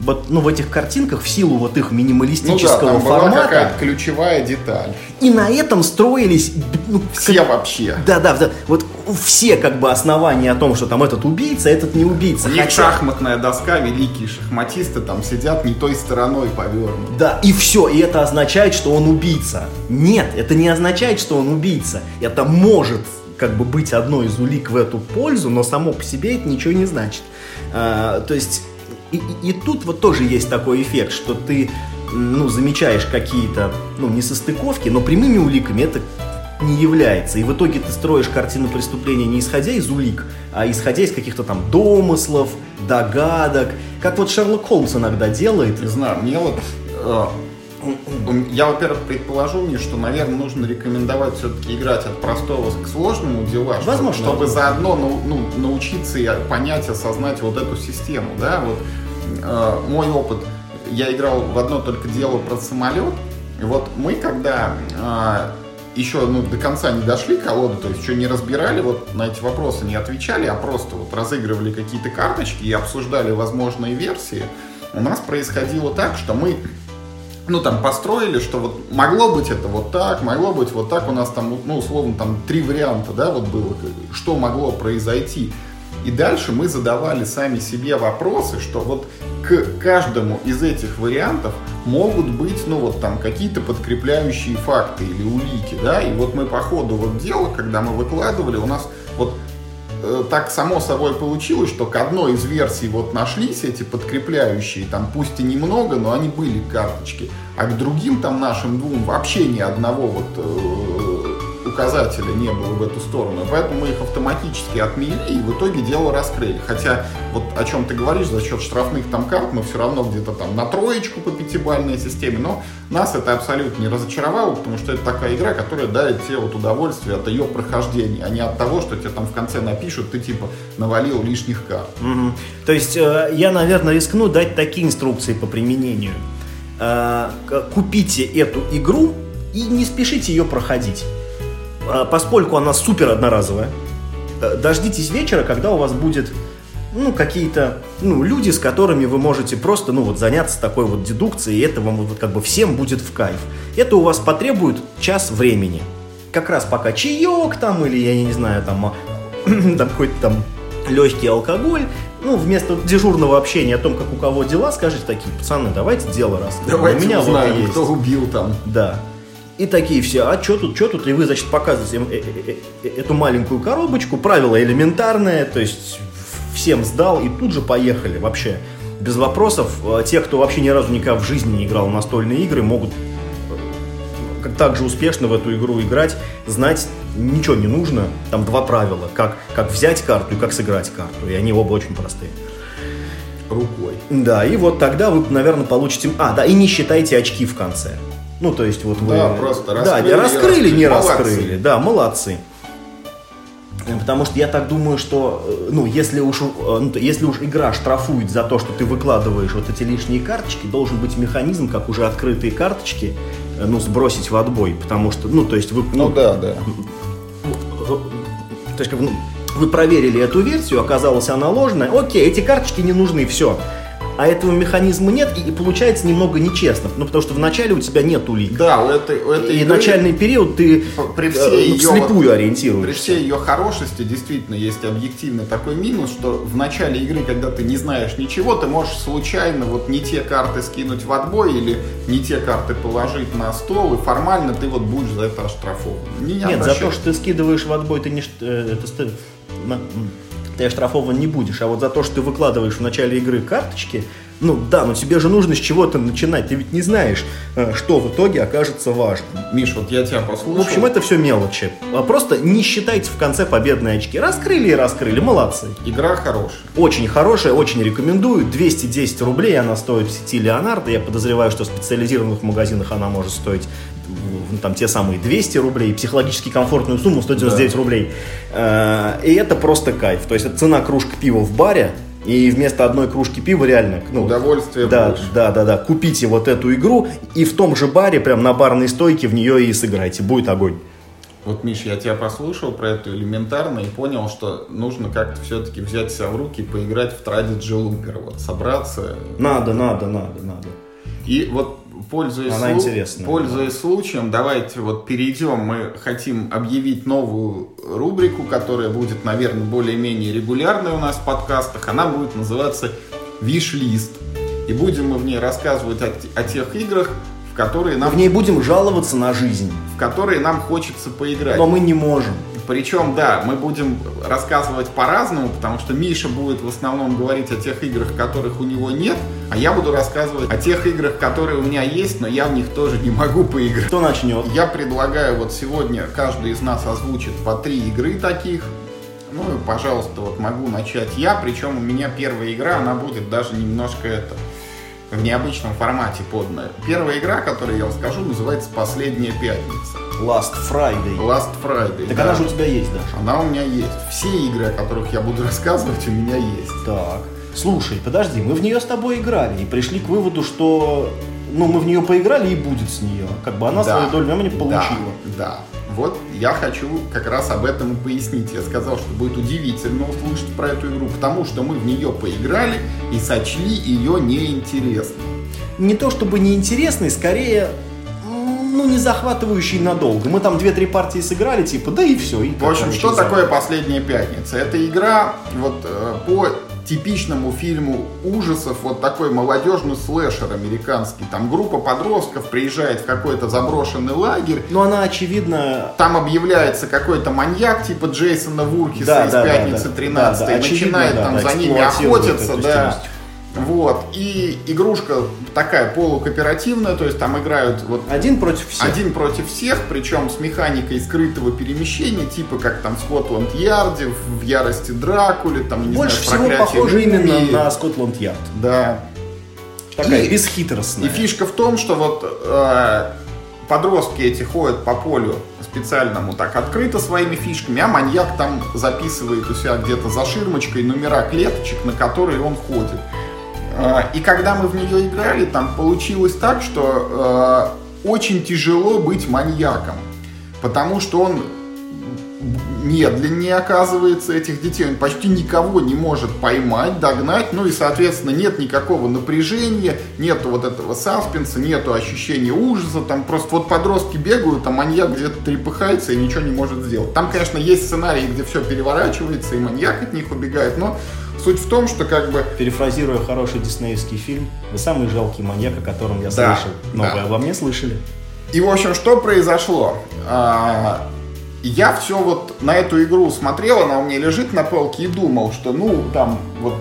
вот, ну, в этих картинках в силу вот их минималистического ну, да, там формата. Была
какая-то ключевая деталь.
И на этом строились
ну, все как, вообще.
Да, да, да. Вот все как бы основания о том, что там этот убийца, этот не убийца.
У них шахматная доска, великие шахматисты там сидят не той стороной повернуты.
Да, и все, и это означает, что он убийца. Нет, это не означает, что он убийца. Это может как бы быть одной из улик в эту пользу, но само по себе это ничего не значит. А, то есть и, и, и тут вот тоже есть такой эффект, что ты ну, замечаешь какие-то ну, несостыковки, но прямыми уликами это не является. И в итоге ты строишь картину преступления не исходя из улик, а исходя из каких-то там домыслов, догадок. Как вот Шерлок Холмс иногда делает.
Не знаю, мне вот... Я, во-первых, предположу мне, что, наверное, нужно рекомендовать все-таки играть от простого к сложному дела,
Возможно.
чтобы, чтобы заодно ну, ну, научиться и понять, осознать вот эту систему, да, вот э, мой опыт, я играл в одно только дело про самолет. И вот мы, когда э, еще ну, до конца не дошли колоду, то есть еще не разбирали, вот на эти вопросы не отвечали, а просто вот разыгрывали какие-то карточки и обсуждали возможные версии, у нас происходило так, что мы ну, там, построили, что вот могло быть это вот так, могло быть вот так, у нас там, ну, условно, там, три варианта, да, вот было, что могло произойти. И дальше мы задавали сами себе вопросы, что вот к каждому из этих вариантов могут быть, ну вот там какие-то подкрепляющие факты или улики, да, и вот мы по ходу вот дела, когда мы выкладывали, у нас вот так само собой получилось, что к одной из версий вот нашлись эти подкрепляющие, там пусть и немного, но они были карточки, а к другим там нашим двум вообще ни одного вот указателя не было в эту сторону. Поэтому мы их автоматически отмели и в итоге дело раскрыли. Хотя, вот о чем ты говоришь, за счет штрафных там карт мы все равно где-то там на троечку по пятибалльной системе, но нас это абсолютно не разочаровало, потому что это такая игра, которая дает тебе вот удовольствие от ее прохождения, а не от того, что тебе там в конце напишут, ты типа навалил лишних карт.
Угу. То есть э, я, наверное, рискну дать такие инструкции по применению. Э, купите эту игру и не спешите ее проходить. А, поскольку она супер одноразовая, э, дождитесь вечера, когда у вас будет ну, какие-то ну, люди, с которыми вы можете просто ну, вот, заняться такой вот дедукцией, и это вам вот, как бы всем будет в кайф. Это у вас потребует час времени. Как раз пока чаек там, или я не знаю, там, [CLEARS THROAT] там какой-то там легкий алкоголь, ну, вместо дежурного общения о том, как у кого дела, скажите такие, пацаны, давайте дело раз.
Давайте у меня узнаем, вот есть. кто убил там.
Да. И такие все, а что тут, что тут? И вы, значит, показываете им э, э, э, эту маленькую коробочку, правило элементарное, то есть всем сдал и тут же поехали вообще. Без вопросов. Те, кто вообще ни разу никогда в жизни не играл в настольные игры, могут так же успешно в эту игру играть, знать ничего не нужно. Там два правила, как, как взять карту и как сыграть карту. И они оба очень простые.
Рукой.
Да, и вот тогда вы, наверное, получите... А, да, и не считайте очки в конце. Ну, то есть вот вы...
Да, просто
раскрыли, да, раскрыли, не молодцы. раскрыли. Да, молодцы. Потому что я так думаю, что, э, ну, если уж, э, ну, если уж игра штрафует за то, что ты выкладываешь вот эти лишние карточки, должен быть механизм, как уже открытые карточки, э, ну, сбросить в отбой. Потому что, ну, то есть вы...
Ну, ну да, да.
То есть, как, ну, вы проверили эту версию, оказалось она ложная, окей, эти карточки не нужны, все а этого механизма нет, и, и получается немного нечестно. Ну, потому что вначале у тебя нет улик.
Да, у этой, у этой
И игры, начальный период ты при э, всей ее, вслепую вот, ориентируешься.
При всей ее хорошести действительно есть объективный такой минус, что в начале игры, когда ты не знаешь ничего, ты можешь случайно вот не те карты скинуть в отбой или не те карты положить на стол, и формально ты вот будешь за это оштрафован.
Не Нет, за то, что ты скидываешь в отбой, ты не... Э, это, ты оштрафован не будешь. А вот за то, что ты выкладываешь в начале игры карточки, ну да, но тебе же нужно с чего-то начинать. Ты ведь не знаешь, э, что в итоге окажется важным.
Миш, вот я тебя послушал.
В общем, это все мелочи. А просто не считайте в конце победные очки. Раскрыли и раскрыли, молодцы.
Игра хорошая.
Очень хорошая, очень рекомендую. 210 рублей она стоит в сети Леонардо. Я подозреваю, что в специализированных магазинах она может стоить ну, там те самые 200 рублей, психологически комфортную сумму 199 да. рублей. Э, и это просто кайф. То есть это цена кружка пива в баре, и вместо одной кружки пива реально...
Ну, Удовольствие
да, больше. Да, да, да. Купите вот эту игру и в том же баре, прям на барной стойке в нее и сыграйте. Будет огонь.
Вот, Миш, я тебя послушал про это элементарно и понял, что нужно как-то все-таки взять себя в руки и поиграть в Tradigy Looper. Вот собраться.
Надо, надо, надо, надо.
И вот пользуясь,
Она интересная.
пользуясь случаем, давайте вот перейдем. Мы хотим объявить новую рубрику, которая будет, наверное, более-менее регулярной у нас в подкастах. Она будет называться «Виш-лист». И будем мы в ней рассказывать о, о тех играх, в которые нам...
В ней будем жаловаться на жизнь.
В которые нам хочется поиграть.
Но мы не можем.
Причем, да, мы будем рассказывать по-разному, потому что Миша будет в основном говорить о тех играх, которых у него нет, а я буду рассказывать о тех играх, которые у меня есть, но я в них тоже не могу поиграть.
Кто начнет?
Я предлагаю вот сегодня каждый из нас озвучит по три игры таких. Ну и, пожалуйста, вот могу начать я, причем у меня первая игра, она будет даже немножко это в необычном формате подная. Первая игра, которую я расскажу, называется «Последняя пятница».
Last Friday.
Last Friday.
Так да. она же у тебя есть, Даша.
Она у меня есть. Все игры, о которых я буду [LAUGHS] рассказывать, у меня есть.
Так. Слушай, подожди, мы в нее с тобой играли и пришли к выводу, что ну, мы в нее поиграли и будет с нее. Как бы она да. свою долю времени получила.
Да, да. Вот я хочу как раз об этом и пояснить. Я сказал, что будет удивительно услышать про эту игру, потому что мы в нее поиграли и сочли ее неинтересной.
Не то чтобы неинтересной, скорее ну, не захватывающий надолго. Мы там две-три партии сыграли, типа, да и все. И
в общем, что такое «Последняя пятница»? Это игра вот э, по типичному фильму ужасов, вот такой молодежный слэшер американский. Там группа подростков приезжает в какой-то заброшенный лагерь.
Но она, очевидно...
Там объявляется какой-то маньяк типа Джейсона Вуркиса
Да,
из
да,
«Пятницы
да.
13»
Да, да,
и начинает там
да,
за ними охотиться, да. Вот. И игрушка такая полукооперативная, то есть там играют вот
Один против всех.
один против всех, причем с механикой скрытого перемещения, типа как там в Скотланд Ярде, в Ярости Дракуле, там, не
Больше
знаю,
всего
«Проклятие
похоже именно
мумии».
на Скотланд Ярд.
Да.
Такая
И-
бесхитростная.
И фишка в том, что вот э, подростки эти ходят по полю специальному так открыто своими фишками, а маньяк там записывает у себя где-то за ширмочкой номера клеточек, на которые он ходит. Э, И когда мы в нее играли, там получилось так, что э, очень тяжело быть маньяком, потому что он медленнее оказывается этих детей, он почти никого не может поймать, догнать, ну и, соответственно, нет никакого напряжения, нету вот этого саспенса, нету ощущения ужаса, там просто вот подростки бегают, а маньяк где-то трепыхается и ничего не может сделать. Там, конечно, есть сценарии, где все переворачивается, и маньяк от них убегает, но суть в том, что как бы
Перефразируя хороший диснеевский фильм, вы самый жалкий маньяк, о котором я
Да,
слышал. Но
да.
вы обо мне слышали?
И, в общем, что произошло? А, Я все вот на эту игру смотрел, она у меня лежит на полке и думал, что, ну, там, вот,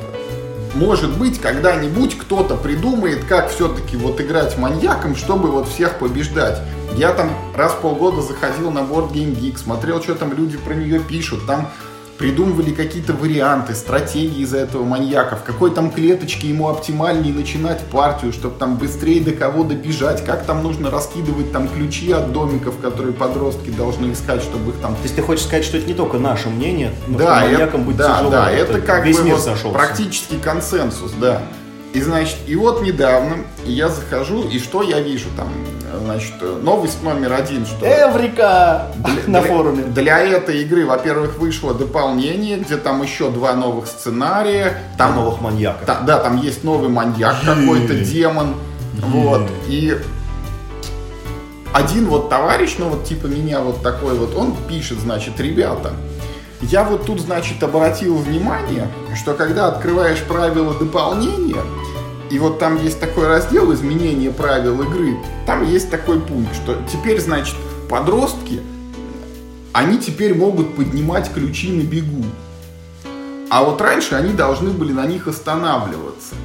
может быть, когда-нибудь кто-то придумает, как все-таки вот играть маньяком, чтобы вот всех побеждать. Я там раз в полгода заходил на Board Game Geek, смотрел, что там люди про нее пишут, там придумывали какие-то варианты, стратегии из этого маньяка, в какой там клеточке ему оптимальнее начинать партию, чтобы там быстрее до кого добежать, как там нужно раскидывать там ключи от домиков, которые подростки должны искать, чтобы их там
То есть ты хочешь сказать, что это не только наше мнение, но что
да,
маньяком
это,
быть
да,
тяжело.
да, это как
весь
бы
мир
вот практически консенсус, да. И значит, и вот недавно я захожу, и что я вижу там, значит, новость номер один, что
Эврика! [LAUGHS] На
для-
форуме.
Для этой игры, во-первых, вышло дополнение, где там еще два новых сценария.
Там
Там,
новых маньяков.
та- да, там есть новый маньяк какой-то, демон. Вот. И один вот товарищ, ну вот типа меня вот такой вот, он пишет, значит, ребята, я вот тут, значит, обратил внимание, что когда открываешь правила дополнения, и вот там есть такой раздел изменения правил игры, там есть такой пункт, что теперь, значит, подростки, они теперь могут поднимать ключи на бегу. А вот раньше они должны были на них останавливаться.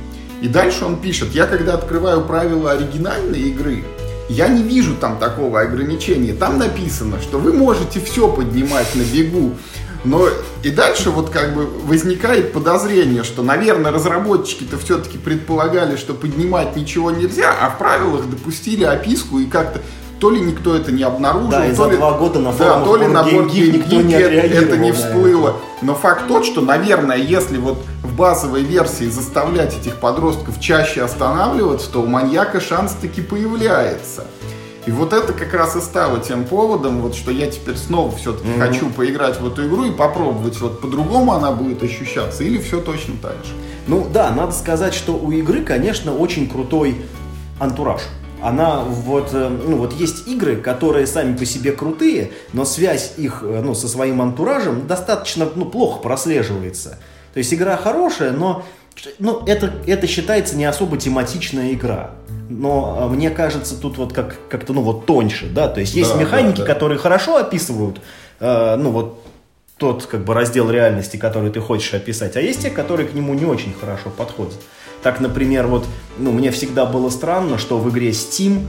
И дальше он пишет, я когда открываю правила оригинальной игры, я не вижу там такого ограничения. Там написано, что вы можете все поднимать на бегу. Но и дальше вот как бы возникает подозрение, что, наверное, разработчики-то все-таки предполагали, что поднимать ничего нельзя, а в правилах допустили описку и как-то то ли никто это не обнаружил,
Да,
то
за
ли,
два года на
да, то ли на
никто не
это- это не всплыло. Но факт тот, что, наверное, если вот в базовой версии заставлять этих подростков чаще останавливаться, то у маньяка шанс таки появляется. И вот это как раз и стало тем поводом, вот что я теперь снова все-таки хочу поиграть в эту игру и попробовать, вот по-другому она будет ощущаться или все точно так же.
Ну да, надо сказать, что у игры, конечно, очень крутой антураж. Она вот, э, ну вот есть игры, которые сами по себе крутые, но связь их, э, ну, со своим антуражем достаточно, ну, плохо прослеживается. То есть игра хорошая, но, ну, это, это считается не особо тематичная игра. Но э, мне кажется, тут вот как, как-то, ну, вот тоньше, да, то есть есть
Да,
механики,
да, да.
которые хорошо описывают, э, ну, вот тот как бы раздел реальности, который ты хочешь описать, а есть те, которые к нему не очень хорошо подходят. Так, например, вот, ну, мне всегда было странно, что в игре Steam,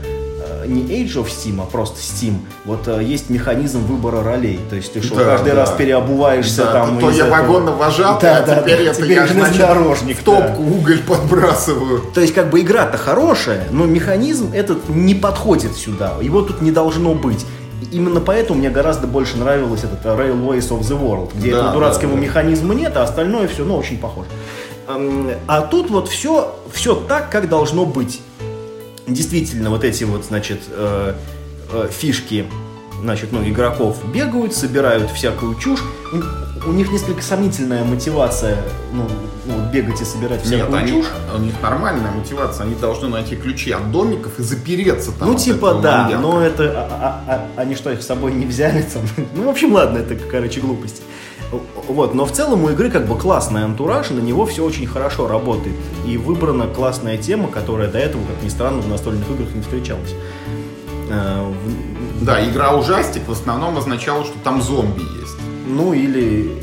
не Age of Steam, а просто Steam, вот э, есть механизм выбора ролей. То есть ты что,
Да,
каждый
да.
раз переобуваешься
Да,
там.
то
из
я
этого.
вагонно-вожатый,
Да,
а
да,
теперь
да,
это
теперь
я, значит,
железнодорожник,
в топку уголь подбрасываю.
То есть, как бы игра-то хорошая, но механизм этот не подходит сюда. Его тут не должно быть. Именно поэтому мне гораздо больше нравилось этот э, Railways of the World, где
Да,
этого дурацкого
да, да.
механизма нет, а остальное все, ну, очень похоже. А тут вот все, все так, как должно быть. Действительно, вот эти вот, значит, э, э, фишки, значит, ну, игроков бегают, собирают всякую чушь. У, у них несколько сомнительная мотивация, ну, ну, бегать и собирать
Нет,
всякую
они,
чушь.
у них нормальная мотивация, они должны найти ключи от домиков и запереться там.
Ну, типа, да,
маньяка.
но это... а- а- а- они что, их с собой не взяли? Там? [LAUGHS] Ну, в общем, ладно, это, короче, глупость. Вот, но в целом у игры как бы классный антураж, на него все очень хорошо работает. И выбрана классная тема, которая до этого, как ни странно, в настольных играх не встречалась.
Э, да, игра ужастик в основном означала, что там зомби есть.
Ну или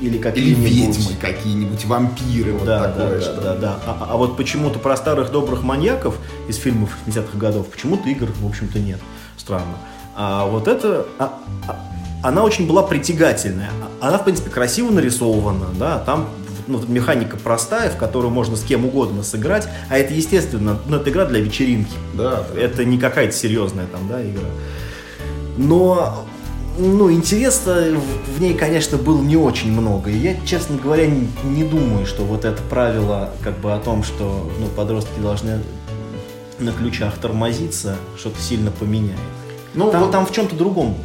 или какие-нибудь...
Или ведьмы какие-нибудь, вампиры, вот
да,
такое.
Да,
что...
да, да. А, а вот почему-то про старых добрых маньяков из фильмов 60-х годов почему-то игр, в общем-то, нет. Странно. А вот это... А, а, она очень была притягательная. Она, в принципе, красиво нарисована, да, там ну, механика простая, в которую можно с кем угодно сыграть, а это, естественно, ну, это игра для вечеринки.
Да.
Это не какая-то серьезная там, да, игра. Но ну, интереса в ней, конечно, было не очень много. И я, честно говоря, не, не думаю, что вот это правило как бы о том, что ну, подростки должны на ключах тормозиться, что-то сильно поменяет. Ну, там, вот... там в чем-то другом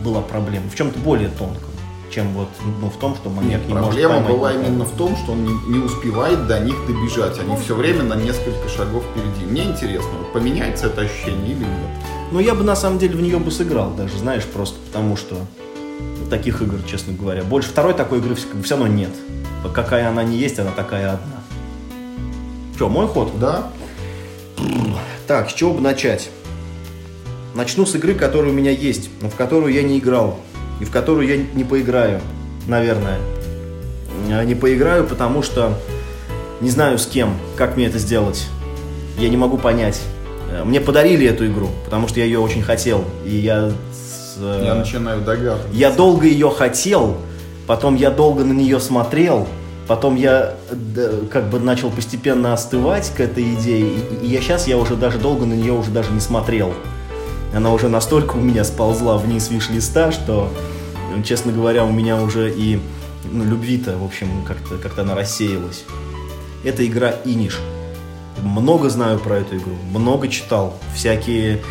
была проблема, в чем-то более тонком, чем вот ну, в том, что маньяк Нет,
не проблема может была именно в том, что он не, не успевает до них добежать. Они все время на несколько шагов впереди. Мне интересно, вот поменяется это ощущение или нет?
Но я бы на самом деле в нее бы сыграл даже, знаешь, просто потому что таких игр, честно говоря. Больше второй такой игры все равно нет. Какая она не есть, она такая одна. Че, мой ход?
Да.
Так, с чего бы начать? Начну с игры, которая у меня есть, но в которую я не играл. И в которую я не поиграю, наверное. Не поиграю, потому что не знаю с кем, как мне это сделать. Я не могу понять. Э, мне подарили эту игру, потому что я ее очень хотел. И я...
Э, я начинаю догадываться.
Я долго ее хотел, потом я долго на нее смотрел, потом я как бы начал постепенно остывать к этой идее, и, и я сейчас я уже даже долго на нее уже даже не смотрел. Она уже настолько у меня сползла вниз wish list а, что, честно говоря, у меня уже и ну, любви-то, в общем, как-то как она рассеялась. Это игра Inis много знаю про эту игру, много читал, всякие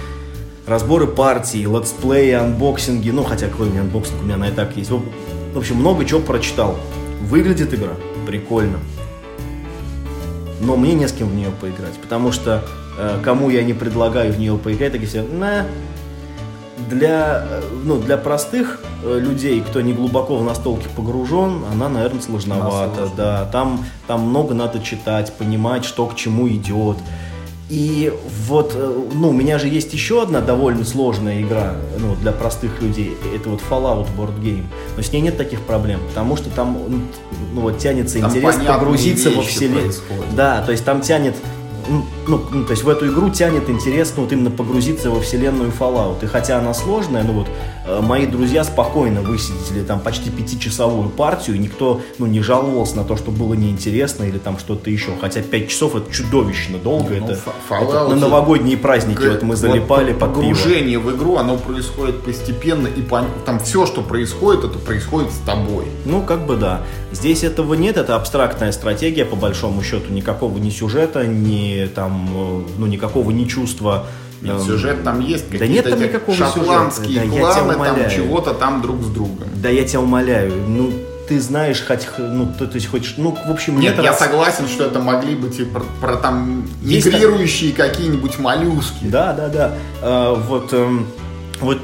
разборы партий, let's play и, unboxing и, ну, хотя какой у unboxing, у меня на и так есть. В общем, много чего прочитал. Выглядит игра прикольно. Но мне не с кем в нее поиграть, потому что кому я не предлагаю в нее поиграть, такие все, на, для, э, ну, для простых э, людей, кто не глубоко в настолке погружен, она, наверное, сложновата. Да, там, там много надо читать, понимать, что к чему идет. И вот, э, ну, у меня же есть еще одна довольно сложная игра, ну, для простых людей. Это вот Fallout Board Game. Но с ней нет таких проблем, потому что там, ну, вот тянется там интерес погрузиться во вселенную. Да, то есть там тянет ну, ну, то есть в эту игру тянет интерес, ну, вот именно погрузиться во вселенную Fallout. И хотя она сложная, ну вот, э, мои друзья спокойно высидели там почти пятичасовую партию, и никто, ну, не жаловался на то, что было неинтересно или там что-то еще. Хотя пять часов это чудовищно долго, ну, это, это на новогодние праздники вот мы залипали вот под
Погружение в игру, оно происходит постепенно, и по, там все, что происходит, это происходит с тобой.
Ну, как бы да. Здесь этого нет, это абстрактная стратегия, по большому счету, никакого ни сюжета, ни там, э, ну, никакого не чувства
нет, эм, сюжет там есть,
да нет там никакого
шотландские
сюжета.
Да, планы, там чего-то там друг с другом.
Да я тебя умоляю, ну ты знаешь, хоть, ну, то, то есть хочешь, ну, в общем,
нет. я раз... согласен, что это могли быть и про, про там есть мигрирующие так... какие-нибудь моллюски.
Да, да, да. А, вот, эм, вот,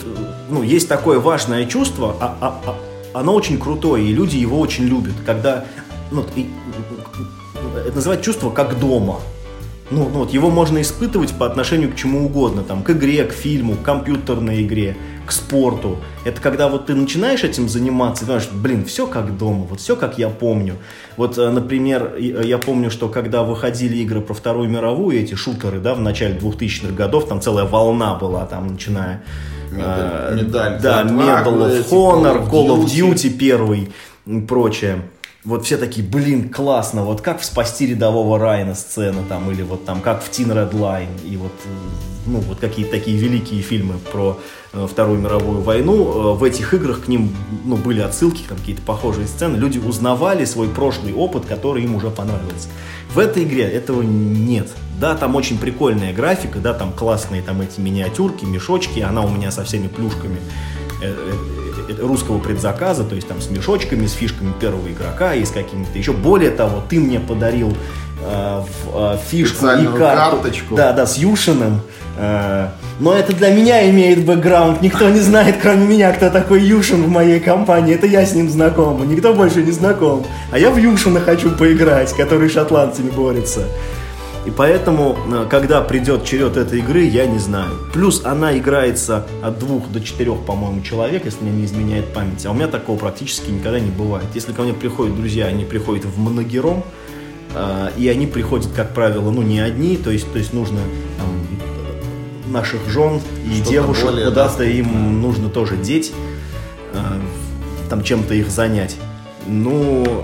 ну, есть такое важное чувство, а, а, а, оно очень крутое, и люди его очень любят, когда, ну, и, это называется чувство как дома. Ну, ну, вот его можно испытывать по отношению к чему угодно, там, к игре, к фильму, к компьютерной игре, к спорту. Это когда вот ты начинаешь этим заниматься, и думаешь, блин, все как дома, вот все как я помню. Вот, э, например, э, я помню, что когда выходили игры про Вторую мировую, эти шутеры, да, в начале 2000-х годов, там целая волна была, там, начиная...
Медаль, э, медаль
да, Medal of Honor, Call of Duty первый и прочее вот все такие, блин, классно, вот как в «Спасти рядового Райана» сцена там, или вот там, как в «Тин Line», и вот, ну, вот какие-то такие великие фильмы про э, Вторую мировую войну, э, в этих играх к ним, ну, были отсылки, там какие-то похожие сцены, люди узнавали свой прошлый опыт, который им уже понравился. В этой игре этого нет. Да, там очень прикольная графика, да, там классные там эти миниатюрки, мешочки, она у меня со всеми плюшками э, русского предзаказа, то есть там с мешочками, с фишками первого игрока и с какими-то еще. Более того, ты мне подарил э, в, э, фишку и карту.
карточку.
Да, да, с Юшиным. Э, но это для меня имеет бэкграунд. Никто не знает, кроме меня, кто такой Юшин в моей компании. Это я с ним знаком. Никто больше не знаком. А я в Юшина хочу поиграть, который шотландцами борется. И поэтому, э, когда придет черед этой игры, я не знаю. Плюс она играется от двух до четырех, по-моему, человек, если мне не изменяет память. А у меня такого практически никогда не бывает. Если ко мне приходят друзья, они приходят в моногером, э, и они приходят, как правило, ну, не одни, то есть, то есть нужно там, наших жен и Что-то девушек куда-то да, им нужно тоже деть, э, там чем-то их занять. Ну,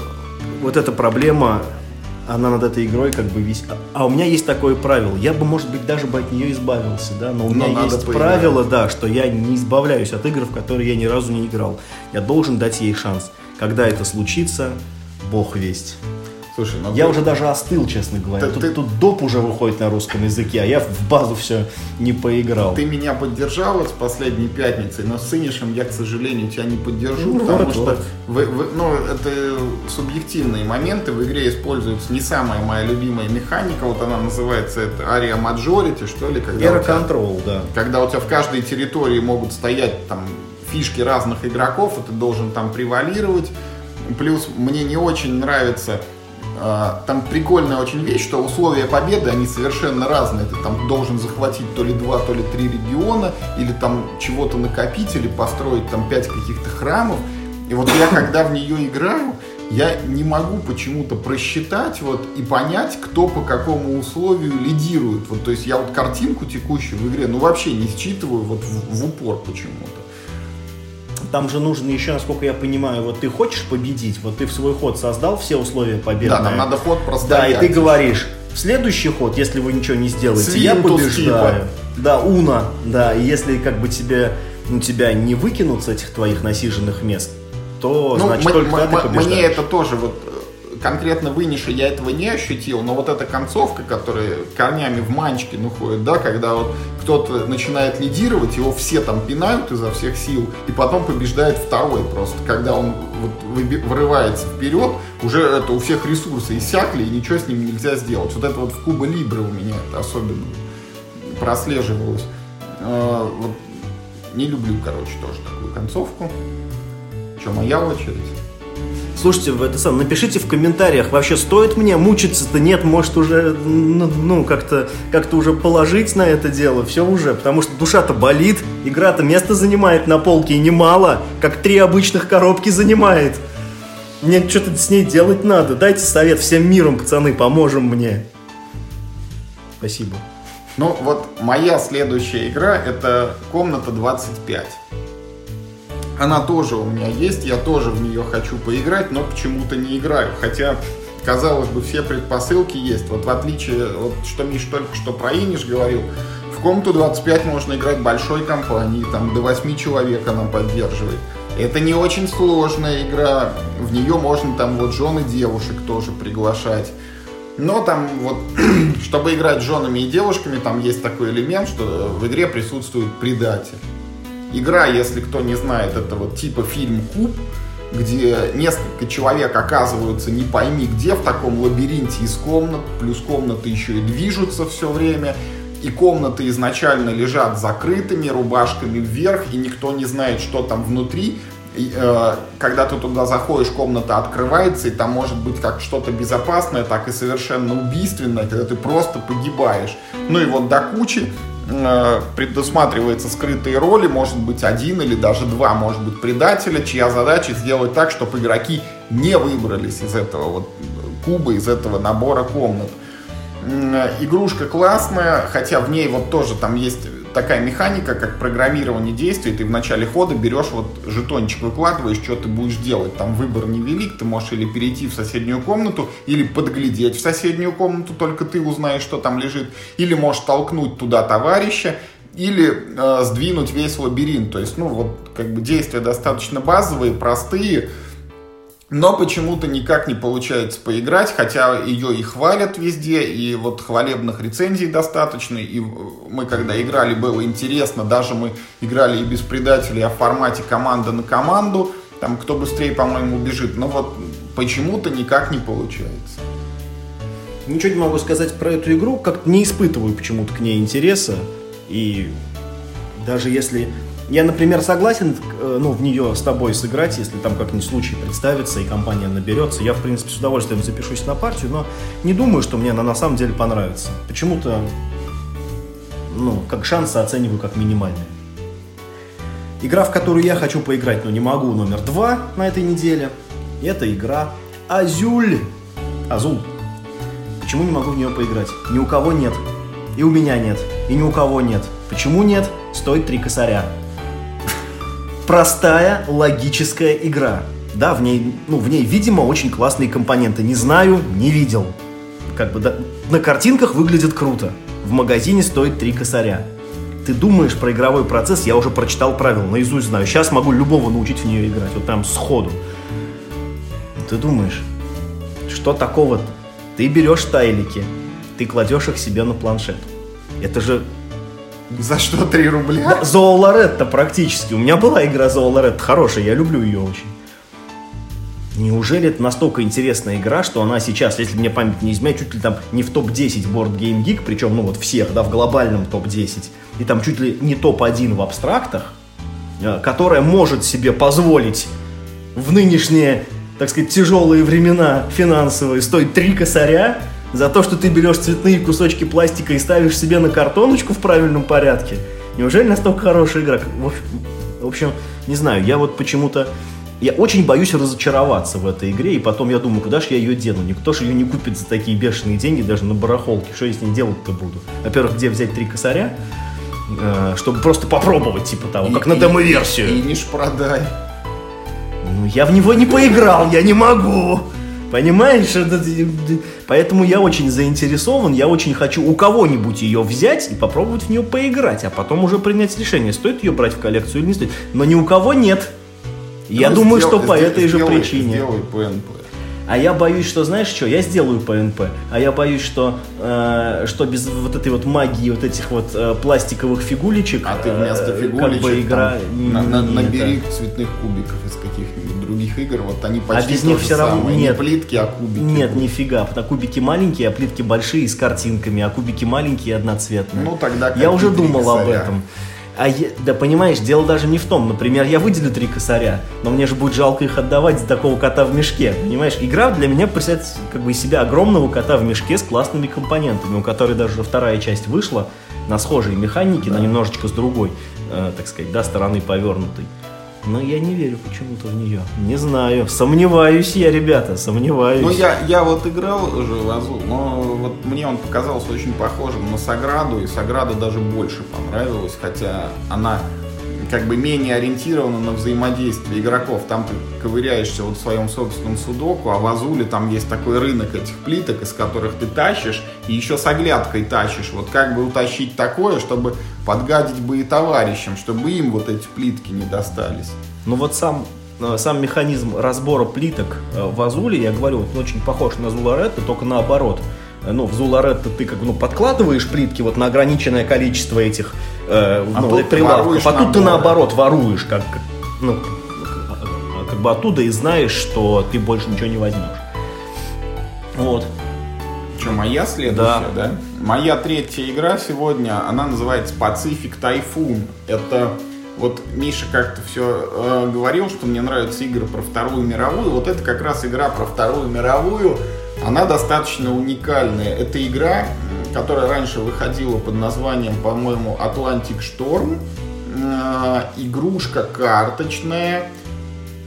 вот эта проблема она над этой игрой как бы весь... А у меня есть такое правило. Я бы, может быть, даже бы от нее избавился, да, но у но меня есть поиграть. правило, да, что я не избавляюсь от игр, в которые я ни разу не играл. Я должен дать ей шанс. Когда это случится, бог весть. Слушай, ну, я ты... уже даже остыл, честно говоря. Ты, тут, ты... тут доп уже выходит на русском языке, а я в базу все не поиграл.
Ты меня поддержал с последней пятницей, но с Инишем я, к сожалению, тебя не поддержу, ну, потому вот, что вот. Вы, вы, ну, это субъективные моменты. В игре используется не самая моя любимая механика, вот она называется это Area Majority, что ли?
Когда Era тебя, Control, да.
Когда у тебя в каждой территории могут стоять там фишки разных игроков, и ты должен там превалировать. Плюс мне не очень нравится там прикольная очень вещь, что условия победы, они совершенно разные. Ты там должен захватить то ли два, то ли три региона, или там чего-то накопить, или построить там пять каких-то храмов. И вот я, когда в нее играю, я не могу почему-то просчитать вот и понять, кто по какому условию лидирует. Вот, то есть я вот картинку текущую в игре, ну вообще не считываю вот в, в упор почему-то
там же нужно еще, насколько я понимаю, вот ты хочешь победить, вот ты в свой ход создал все условия победы.
Да, нам надо ход просто.
Да, и ты говоришь, в следующий ход, если вы ничего не сделаете, Свинтус я побеждаю. Типа. Да, Уна, да, и если как бы тебе, ну, тебя не выкинут с этих твоих насиженных мест, то ну, значит только ты побеждаешь.
Мне это тоже вот конкретно в я этого не ощутил, но вот эта концовка, которая корнями в манчке уходит, да, когда вот кто-то начинает лидировать, его все там пинают изо всех сил, и потом побеждает второй просто, когда он вот вырывается вперед, уже это у всех ресурсы иссякли, и ничего с ним нельзя сделать. Вот это вот в Куба Либре у меня это особенно прослеживалось. А, вот не люблю, короче, тоже такую концовку. Что, моя очередь?
Слушайте, в это сам, напишите в комментариях, вообще стоит мне мучиться-то? Нет, может уже, ну, ну как-то как уже положить на это дело, все уже, потому что душа-то болит, игра-то место занимает на полке и немало, как три обычных коробки занимает. Мне что-то с ней делать надо. Дайте совет всем миром, пацаны, поможем мне. Спасибо.
Ну вот моя следующая игра это комната 25. Она тоже у меня есть, я тоже в нее хочу поиграть, но почему-то не играю. Хотя, казалось бы, все предпосылки есть. Вот в отличие, вот что Миш только что про Иниш говорил, в комнату 25 можно играть большой компании, там до 8 человек она поддерживает. Это не очень сложная игра, в нее можно там вот жены девушек тоже приглашать. Но там вот, [CLEARS THROAT] чтобы играть с женами и девушками, там есть такой элемент, что в игре присутствует предатель. Игра, если кто не знает, это вот типа фильм «Куб», где несколько человек оказываются не пойми где в таком лабиринте из комнат, плюс комнаты еще и движутся все время, и комнаты изначально лежат закрытыми, рубашками вверх, и никто не знает, что там внутри. И, э, когда ты туда заходишь, комната открывается, и там может быть как что-то безопасное, так и совершенно убийственное, когда ты просто погибаешь. Ну и вот до кучи Э, предусматривается скрытые роли, может быть один или даже два, может быть предателя, чья задача сделать так, чтобы игроки не выбрались из этого вот куба, из этого набора комнат. Игрушка классная, хотя в ней вот тоже там есть такая механика, как программирование действий. Ты в начале хода берешь вот жетончик, выкладываешь, что ты будешь делать. Там выбор невелик, ты можешь или перейти в соседнюю комнату, или подглядеть в соседнюю комнату, только ты узнаешь, что там лежит. Или можешь толкнуть туда товарища, или э, сдвинуть весь лабиринт. То есть, ну, вот, как бы действия достаточно базовые, простые. Но почему-то никак не получается поиграть, хотя ее и хвалят везде, и вот хвалебных рецензий достаточно, и мы когда играли, было интересно, даже мы играли и без предателей, а в формате команда на команду, там кто быстрее, по-моему, убежит, но вот почему-то никак не получается.
Ничего не могу сказать про эту игру, как не испытываю почему-то к ней интереса, и даже если я, например, согласен э, ну, в нее с тобой сыграть, если там как-нибудь случай представится и компания наберется. Я, в принципе, с удовольствием запишусь на партию, но не думаю, что мне она на самом деле понравится. Почему-то, ну, как шансы оцениваю как минимальные. Игра, в которую я хочу поиграть, но не могу, номер два на этой неделе, это игра Азюль. Азул. Почему не могу в нее поиграть? Ни у кого нет. И у меня нет. И ни у кого нет. Почему нет? Стоит три косаря простая логическая игра. Да, в ней, ну, в ней, видимо, очень классные компоненты. Не знаю, не видел. Как бы да, на картинках выглядит круто. В магазине стоит три косаря. Ты думаешь про игровой процесс, я уже прочитал правила, наизусть знаю. Сейчас могу любого научить в нее играть, вот прям сходу. Ты думаешь, что такого-то? Ты берешь тайлики, ты кладешь их себе на планшет. Это же
за что 3 рубля?
Да, Зоолоретто практически. У меня была игра Зоолоретто хорошая, я люблю ее очень. Неужели это настолько интересная игра, что она сейчас, если мне память не изменяет, чуть ли там не в топ-10 Board Game Geek, причем, ну вот всех, да, в глобальном топ-10, и там чуть ли не топ-1 в абстрактах, э, которая может себе позволить в нынешние, так сказать, тяжелые времена финансовые стоить 3 косаря, за то, что ты берешь цветные кусочки пластика и ставишь себе на картоночку в правильном порядке. Неужели настолько хорошая игра? В общем, не знаю, я вот почему-то... Я очень боюсь разочароваться в этой игре, и потом я думаю, куда же я ее дену? Никто же ее не купит за такие бешеные деньги, даже на барахолке. Что я с ней делать-то буду? Во-первых, где взять три косаря, э, чтобы просто попробовать, типа того, и, как на демо-версию.
И, и не продай.
Ну, я в него не поиграл, я не могу. Понимаешь? Поэтому я очень заинтересован, я очень хочу у кого-нибудь ее взять и попробовать в нее поиграть, а потом уже принять решение, стоит ее брать в коллекцию или не стоит. Но ни у кого нет. Я ну, думаю, сделай, что по сделай, этой же причине.
Сделай ПНП.
А я боюсь, что знаешь что, я сделаю ПНП, а я боюсь, что, э, что без вот этой вот магии, вот этих вот э, пластиковых фигулечек,
а ты вместо фигулечек
э, как бы игра
там, на, на, набери это... цветных кубиков из каких-нибудь других игр, вот они
а почти а без них все равно
самое.
нет
не плитки, а кубики.
Нет, нифига, потому кубики маленькие, а плитки большие с картинками, а кубики маленькие одноцветные.
Ну тогда.
Я уже думал об этом. А я, да понимаешь, дело даже не в том. Например, я выделю три косаря, но мне же будет жалко их отдавать за такого кота в мешке. Понимаешь, игра для меня представляет как бы из себя огромного кота в мешке с классными компонентами, у которой даже вторая часть вышла на схожей механике, да. но немножечко с другой, э, так сказать, да, стороны повернутой. Но я не верю почему-то в нее. Не знаю. Сомневаюсь я, ребята, сомневаюсь.
Ну, я, я вот играл уже в Азу, но вот мне он показался очень похожим на Саграду, и Саграда даже больше понравилась, хотя она как бы менее ориентирована на взаимодействие игроков. Там ты ковыряешься вот в своем собственном судоку, а в Азуле там есть такой рынок этих плиток, из которых ты тащишь, и еще с оглядкой тащишь. Вот как бы утащить такое, чтобы подгадить бы и товарищам, чтобы им вот эти плитки не достались.
Ну вот сам э, сам механизм разбора плиток э, в Азуле, я говорю, он очень похож на Зуларетто, только наоборот – ну, в Зуларетто ты как бы, ну, подкладываешь плитки вот на ограниченное количество этих э, а ну, прилавков, а тут ты наоборот воруешь, как, ну, как бы оттуда и знаешь, что ты больше ничего не возьмешь. Вот.
Что, моя следующая, да? да? Моя третья игра сегодня, она называется Pacific Typhoon. Это вот Миша как-то все э, говорил, что мне нравятся игры про Вторую мировую. Вот это как раз игра про Вторую мировую она достаточно уникальная. Это игра, которая раньше выходила под названием, по-моему, Atlantic Storm. Э, игрушка карточная.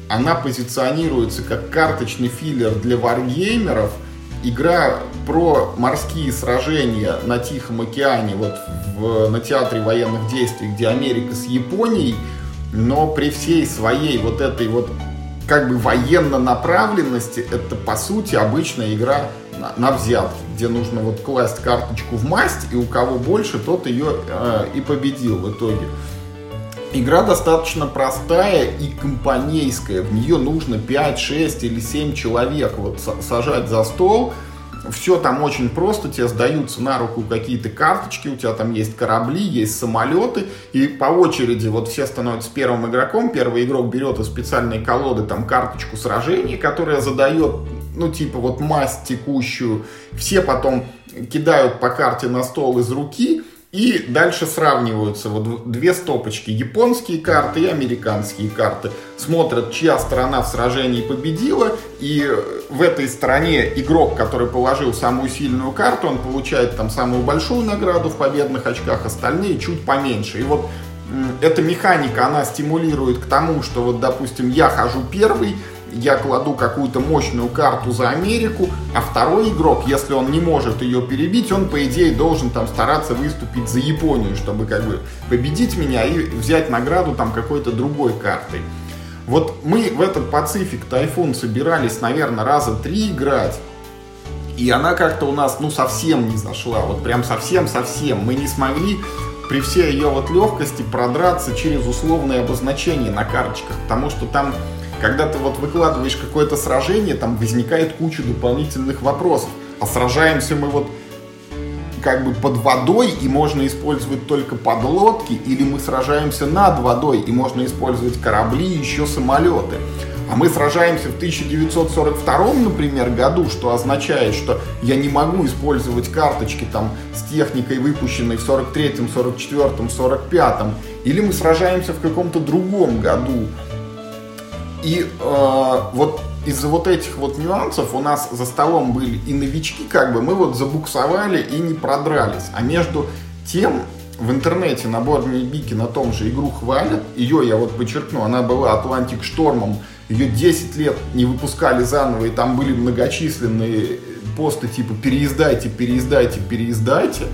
Она позиционируется как карточный филлер для варгеймеров. Игра про морские сражения на Тихом океане, вот в, на театре военных действий, где Америка с Японией, но при всей своей вот этой вот как бы военно направленности это по сути обычная игра на, на взятки, где нужно вот класть карточку в масть, и у кого больше, тот ее э, и победил в итоге. Игра достаточно простая и компанейская. В нее нужно 5, 6 или 7 человек вот сажать за стол. Все там очень просто, тебе сдаются на руку какие-то карточки, у тебя там есть корабли, есть самолеты, и по очереди вот все становятся первым игроком, первый игрок берет из специальной колоды там карточку сражения, которая задает, ну типа вот масть текущую, все потом кидают по карте на стол из руки, и дальше сравниваются вот две стопочки. Японские карты и американские карты. Смотрят, чья страна в сражении победила. И в этой стране игрок, который положил самую сильную карту, он получает там самую большую награду в победных очках, остальные чуть поменьше. И вот эта механика, она стимулирует к тому, что вот, допустим, я хожу первый, я кладу какую-то мощную карту за Америку, а второй игрок, если он не может ее перебить, он, по идее, должен там стараться выступить за Японию, чтобы как бы победить меня и взять награду там какой-то другой картой. Вот мы в этот Пацифик Тайфун собирались, наверное, раза три играть, и она как-то у нас, ну, совсем не зашла, вот прям совсем-совсем. Мы не смогли при всей ее вот легкости продраться через условные обозначения на карточках, потому что там когда ты вот выкладываешь какое-то сражение, там возникает куча дополнительных вопросов. А сражаемся мы вот как бы под водой и можно использовать только подлодки, или мы сражаемся над водой и можно использовать корабли и еще самолеты. А мы сражаемся в 1942, например, году, что означает, что я не могу использовать карточки там с техникой, выпущенной в 43-м, 44-м, 45-м. Или мы сражаемся в каком-то другом году, и э, вот из-за вот этих вот нюансов у нас за столом были и новички, как бы мы вот забуксовали и не продрались. А между тем в интернете на Борне Бики на том же игру хвалят. Ее, я вот подчеркну, она была Атлантик Штормом. Ее 10 лет не выпускали заново, и там были многочисленные посты типа «переиздайте, переиздайте, переиздайте».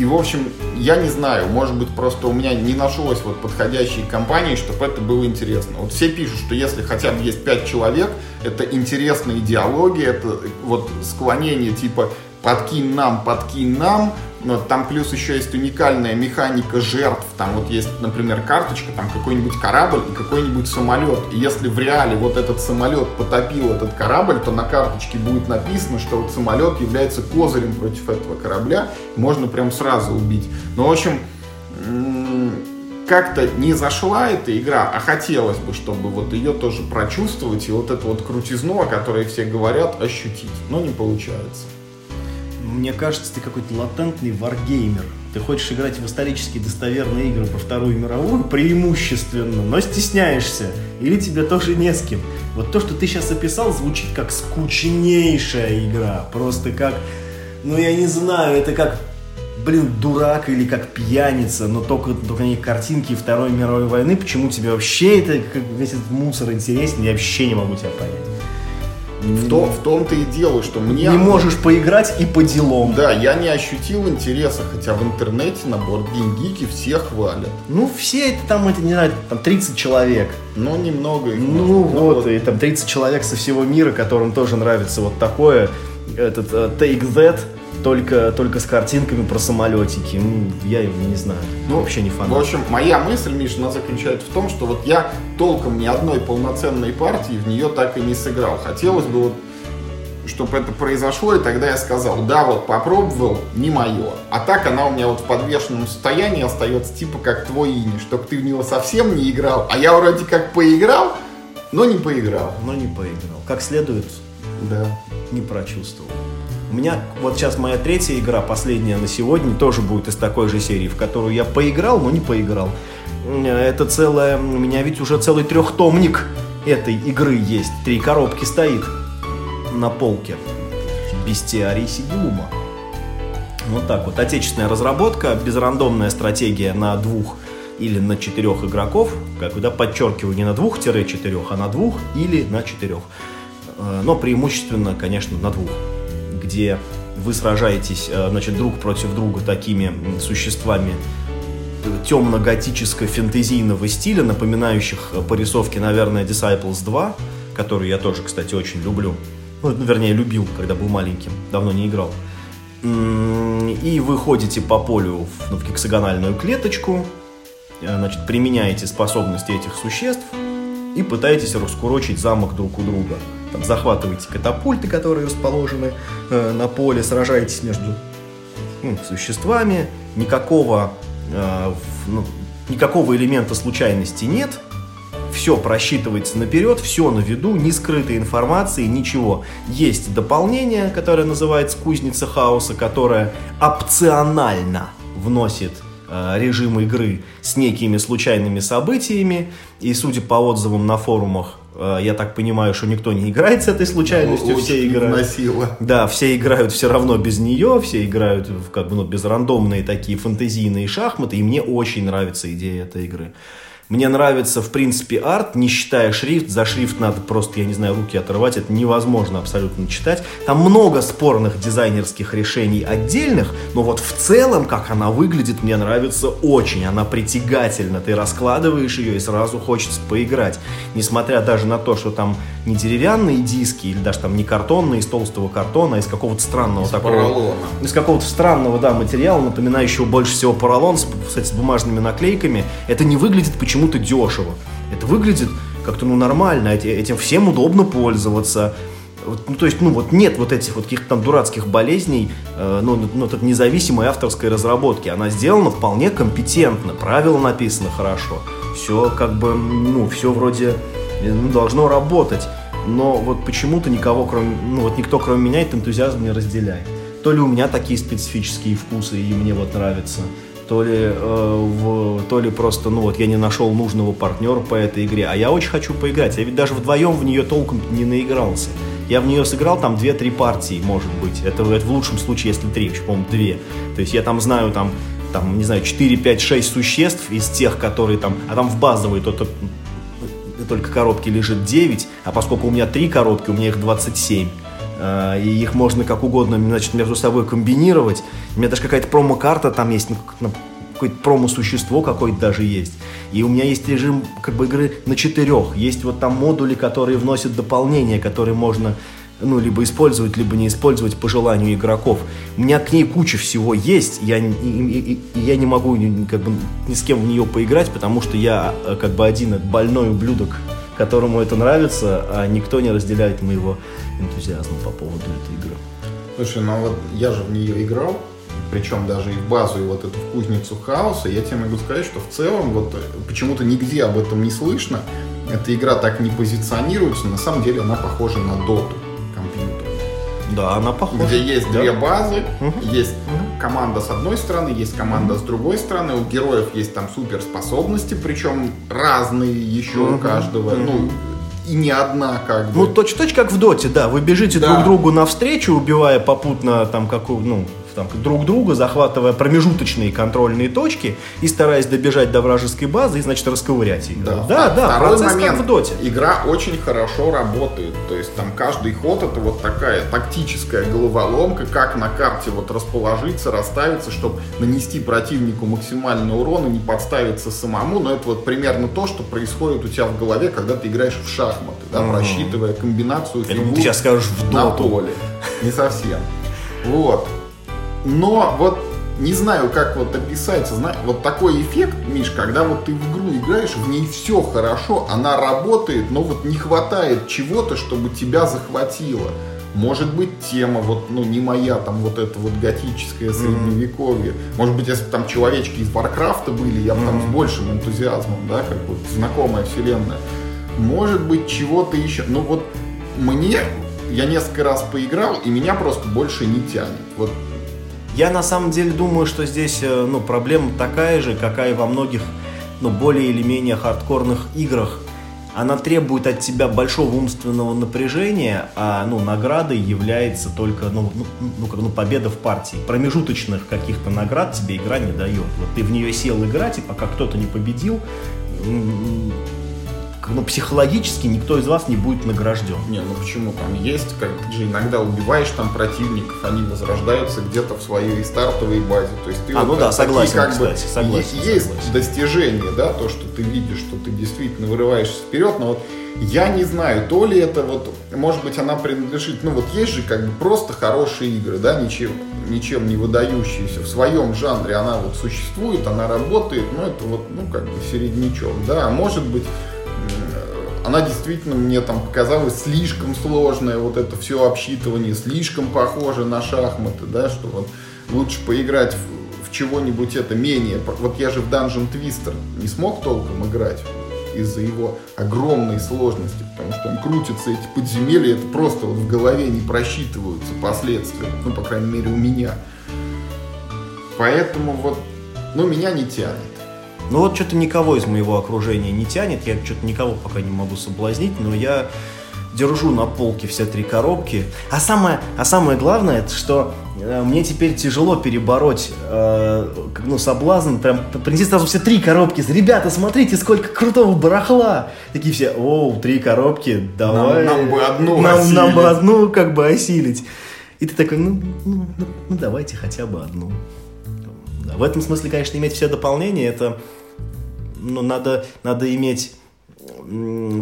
И, в общем, я не знаю, может быть, просто у меня не нашлось вот подходящей компании, чтобы это было интересно. Вот все пишут, что если хотя бы есть пять человек, это интересные диалоги, это вот склонение типа подкинь нам, подкинь нам, но там плюс еще есть уникальная механика жертв. Там вот есть, например, карточка, там какой-нибудь корабль и какой-нибудь самолет. И если в реале вот этот самолет потопил этот корабль, то на карточке будет написано, что вот самолет является козырем против этого корабля. Можно прям сразу убить. Ну, в общем, как-то не зашла эта игра, а хотелось бы, чтобы вот ее тоже прочувствовать и вот эту вот крутизну, о которой все говорят, ощутить. Но не получается.
Мне кажется, ты какой-то латентный варгеймер. Ты хочешь играть в исторически достоверные игры про Вторую мировую преимущественно, но стесняешься. Или тебе тоже не с кем. Вот то, что ты сейчас описал, звучит как скучнейшая игра. Просто как, ну я не знаю, это как, блин, дурак или как пьяница, но только, только не картинки Второй мировой войны. Почему тебе вообще это, как весь этот мусор интересен, я вообще не могу тебя понять.
В, то, в том-то и дело, что мне...
Не можешь поиграть и по делам.
Да, я не ощутил интереса, хотя в интернете на бордгейм-гики все хвалят.
Ну, все это там, это не знаю, там 30 человек.
Но немного
их. Ну, вот, вот, и там 30 человек со всего мира, которым тоже нравится вот такое, этот uh, Take That, только, только с картинками про самолетики. Ну, я его не знаю. Ну, вообще не фанат.
В общем, моя мысль, Миша, она заключается в том, что вот я толком ни одной полноценной партии в нее так и не сыграл. Хотелось бы вот чтобы это произошло, и тогда я сказал, да, вот попробовал, не мое. А так она у меня вот в подвешенном состоянии остается, типа как твой ини, чтобы ты в него совсем не играл, а я вроде как поиграл, но не поиграл.
Но не поиграл. Как следует,
да.
не прочувствовал. У меня вот сейчас моя третья игра, последняя на сегодня, тоже будет из такой же серии, в которую я поиграл, но не поиграл. Это целая... У меня ведь уже целый трехтомник этой игры есть. Три коробки стоит на полке. Бестиарий Сигилума. Вот так вот. Отечественная разработка, безрандомная стратегия на двух или на четырех игроков. Как да, подчеркиваю, не на двух-четырех, а на двух или на четырех. Э, но преимущественно, конечно, на двух где вы сражаетесь, э, значит, друг против друга такими существами темно-готическо-фэнтезийного стиля, напоминающих по рисовке, наверное, Disciples 2, которую я тоже, кстати, очень люблю. Ну, вернее, любил, когда был маленьким, давно не играл. И вы ходите по полю в, ну, в гексагональную клеточку, э, значит, применяете способности этих существ и пытаетесь раскурочить замок друг у друга. Там, захватываете катапульты, которые расположены э, на поле, сражаетесь между ну, существами, никакого, э, ну, никакого элемента случайности нет, все просчитывается наперед, все на виду, ни скрытой информации, ничего. Есть дополнение, которое называется «Кузница хаоса», которое опционально вносит э, режим игры с некими случайными событиями. И судя по отзывам на форумах, я так понимаю, что никто не играет с этой случайностью,
Очень
все играют.
вносило.
Да, все играют все равно без нее, все играют в как бы ну, без рандомные такие фэнтезийные шахматы, и мне очень нравится идея этой игры. Мне нравится, в принципе, арт, не считая шрифт. За шрифт надо просто, я не знаю, руки отрывать. Это невозможно абсолютно читать. Там много спорных дизайнерских решений отдельных, но вот в целом, как она выглядит, мне нравится очень. Она притягательна. Ты раскладываешь ее и сразу хочется поиграть. Несмотря даже на то, что там не деревянные диски, или даже там не картонные из толстого картона, а из какого-то странного
Из
такого...
поролона.
Из какого-то странного, да, материала, напоминающего больше всего поролон, с, кстати, с бумажными наклейками. Это не выглядит почему-то дешево. Это выглядит как-то, ну, нормально, эти- этим всем удобно пользоваться. Ну, то есть, ну, вот нет вот этих вот каких-то там дурацких болезней, э, ну, ну, вот от независимой авторской разработки. Она сделана вполне компетентно, правила написаны хорошо. Все как бы, ну, все вроде э, ну, должно работать. Но вот почему-то никого, кроме, ну, вот никто, кроме меня, этот энтузиазм не разделяет. То ли у меня такие специфические вкусы, и мне вот нравится, то ли, э, в- то ли просто, ну вот я не нашел нужного партнера по этой игре, а я очень хочу поиграть. Я ведь даже вдвоем в нее толком не наигрался. Я в нее сыграл там 2-3 партии, может быть. Это, это в лучшем случае, если 3, вообще, по-моему, 2. То есть я там знаю там, там, не знаю, 4, 5, 6 существ из тех, которые там, а там в базовой то, то- только коробки лежит 9, а поскольку у меня 3 коробки, у меня их 27. Э, И их можно как угодно значит, между собой комбинировать. У меня даже какая-то промо-карта там есть, ну, на- какое-то промо-существо какое-то даже есть. И у меня есть режим как бы игры на четырех. Есть вот там модули, которые вносят дополнения, которые можно ну, либо использовать, либо не использовать по желанию игроков. У меня к ней куча всего есть, я, и, и- и- я не могу как бы, ни с кем в нее поиграть, потому что я э, как бы один больной ублюдок, которому это нравится, а никто не разделяет моего энтузиазма по поводу этой игры.
Слушай, ну вот я же в нее играл, причем даже и в базу, и вот эту в кузницу хаоса. Я тебе могу сказать, что в целом вот э, почему-то нигде об этом не слышно. Эта игра так не позиционируется, на самом деле она похожа на доту компьютер.
Да, она похожа.
Где есть
Да.
две базы,
Мгм.
есть команда с одной стороны, есть команда с другой стороны. У героев есть там суперспособности, причем разные еще у
Мгм.
каждого.
Мгм.
Ну, и не одна как бы.
Ну, точь-точь как в доте, да. Вы бежите
Да.
друг другу навстречу, убивая попутно там какую, ну, там, друг друга, захватывая промежуточные контрольные точки и стараясь добежать до вражеской базы и, значит, расковырять ее.
Да,
да, да,
второй
процесс
момент.
как в доте.
Игра очень хорошо работает. То есть там каждый ход это вот такая тактическая головоломка, как на карте вот расположиться, расставиться, чтобы нанести противнику максимальный урон и не подставиться самому. Но это вот примерно то, что происходит у тебя в голове, когда ты играешь в шахматы, да,
Мгм.
просчитывая комбинацию
Я думаю,
фигур
ты сейчас скажешь в
на
доту.
поле. Не совсем. Вот. Но вот не знаю, как вот описать, вот такой эффект, Миш, когда вот ты в игру играешь, в ней все хорошо, она работает, но вот не хватает чего-то, чтобы тебя захватило. Может быть, тема вот, ну, не моя, там, вот это вот готическое средневековье. Может быть, если бы там человечки из Варкрафта были, я бы там с большим энтузиазмом, да, как вот знакомая вселенная. Может быть, чего-то еще. Ну, вот мне, я несколько раз поиграл, и меня просто больше не тянет. Вот
Я на самом деле думаю, что здесь э, ну, проблема такая же, какая во многих ну, более или менее хардкорных играх. Она требует от тебя большого умственного напряжения, а ну, наградой является только ну, ну, ну, как, ну, победа в партии. Промежуточных каких-то наград тебе игра не дает. Вот ты в нее сел играть, и пока кто-то не победил, ну, психологически никто из вас не будет награжден.
Не, ну почему там есть, как ты же иногда убиваешь там противников, они возрождаются где-то в своей стартовой базе. То есть ты
А, ну да, согласен,
как
кстати,
бы,
согласен,
есть
согласен.
достижение, да, то, что ты видишь, что ты действительно вырываешься вперед, но вот я не знаю, то ли это вот, может быть, она принадлежит, ну вот есть же как бы просто хорошие игры, да, ничем, ничем не выдающиеся. В своем жанре она вот существует, она работает, но это вот, ну как бы середнячок, да, а может быть, она действительно мне там показалась слишком сложная, вот это все обсчитывание, слишком похоже на шахматы, да, что вот лучше поиграть в, в чего-нибудь это менее. Вот я же в Dungeon Twister не смог толком играть из-за его огромной сложности, потому что там крутятся эти подземелья, это просто вот в голове не просчитываются последствия, ну, по крайней мере, у меня. Поэтому вот, ну, меня не тянет.
Ну вот что-то никого из моего окружения не тянет, я что-то никого пока не могу соблазнить, но я держу на полке все три коробки. А самое, а самое главное, это что э, мне теперь тяжело перебороть э, ну, соблазн, прям принести сразу все три коробки. Ребята, смотрите, сколько крутого барахла. Такие все, оу, три коробки, давай.
нам бы одну
нам, нам бы
осилить».
одну как бы осилить. И ты такой, ну, ну, ну, ну, давайте хотя бы одну. Да, в этом смысле, конечно, иметь все дополнения, это ну, надо, надо иметь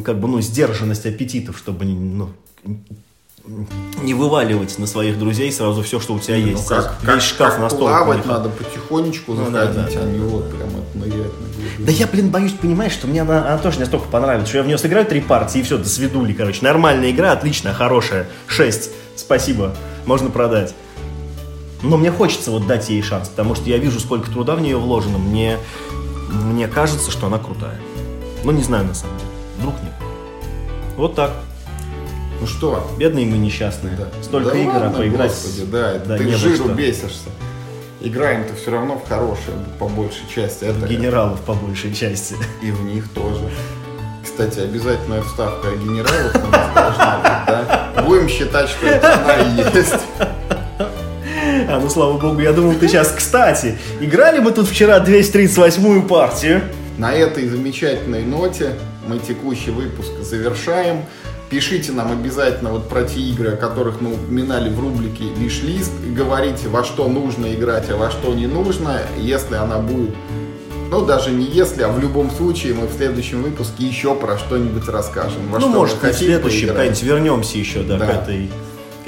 как бы, ну, сдержанность аппетитов, чтобы не, ну, не вываливать на своих друзей сразу все, что у тебя
Ну,
есть.
как,
Сразу
как,
Весь шкаф
как
на стол.
плавать
поехал.
надо потихонечку
Ну, да,
заходить,
да,
а
да.
не вот прям это нырять на.
Да я, блин, боюсь, понимаешь, что мне она, она тоже настолько понравится, что я в нее сыграю три партии, и все, до свидули, короче. Нормальная игра, отличная, хорошая. Шесть. Спасибо. Можно продать. Но мне хочется вот дать ей шанс, потому что я вижу, сколько труда в нее вложено. Мне, мне кажется, что она крутая. Ну, не знаю, на самом деле. Вдруг нет. Вот так.
Ну что,
Бедные мы несчастные.
Да.
Столько
Да
игр, а поиграть...
Господи, да,
Да,
ты жиру бесишься. Играем-то все равно в хорошие, по большей части. Это
Генералов по большей части. [LAUGHS]
и в них тоже. Кстати, обязательная вставка о генералах у нас должна быть, да? Будем считать, что это она и есть.
А, ну слава богу, я думал, ты сейчас... Кстати, играли мы тут вчера 238-ю партию.
На этой замечательной ноте мы текущий выпуск завершаем. Пишите нам обязательно вот про те игры, о которых мы упоминали в рубрике «Виш-лист». И говорите, во что нужно играть, а во что не нужно. Если она будет... Ну, даже не если, а в любом случае мы в следующем выпуске еще про что-нибудь расскажем. Во
ну,
что
может,
мы
и в
хотим
следующем вернемся еще, да,
Да.
к этой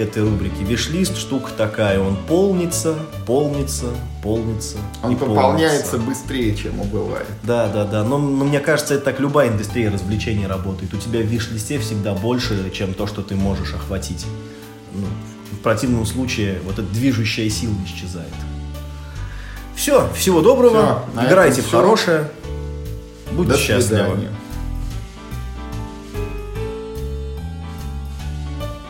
этой рубрике. Вишлист штука такая, он полнится, полнится, полнится.
Он пополняется
полнится.
быстрее, чем бывает.
Да, да, да. Но, но мне кажется, это так любая индустрия развлечений работает. У тебя в виш-листе всегда больше, чем то, что ты можешь охватить. Ну, в противном случае вот эта движущая сила исчезает. Все, всего доброго.
На
Играйте в
всё.
хорошее. Будьте
До
счастливы.
свидания.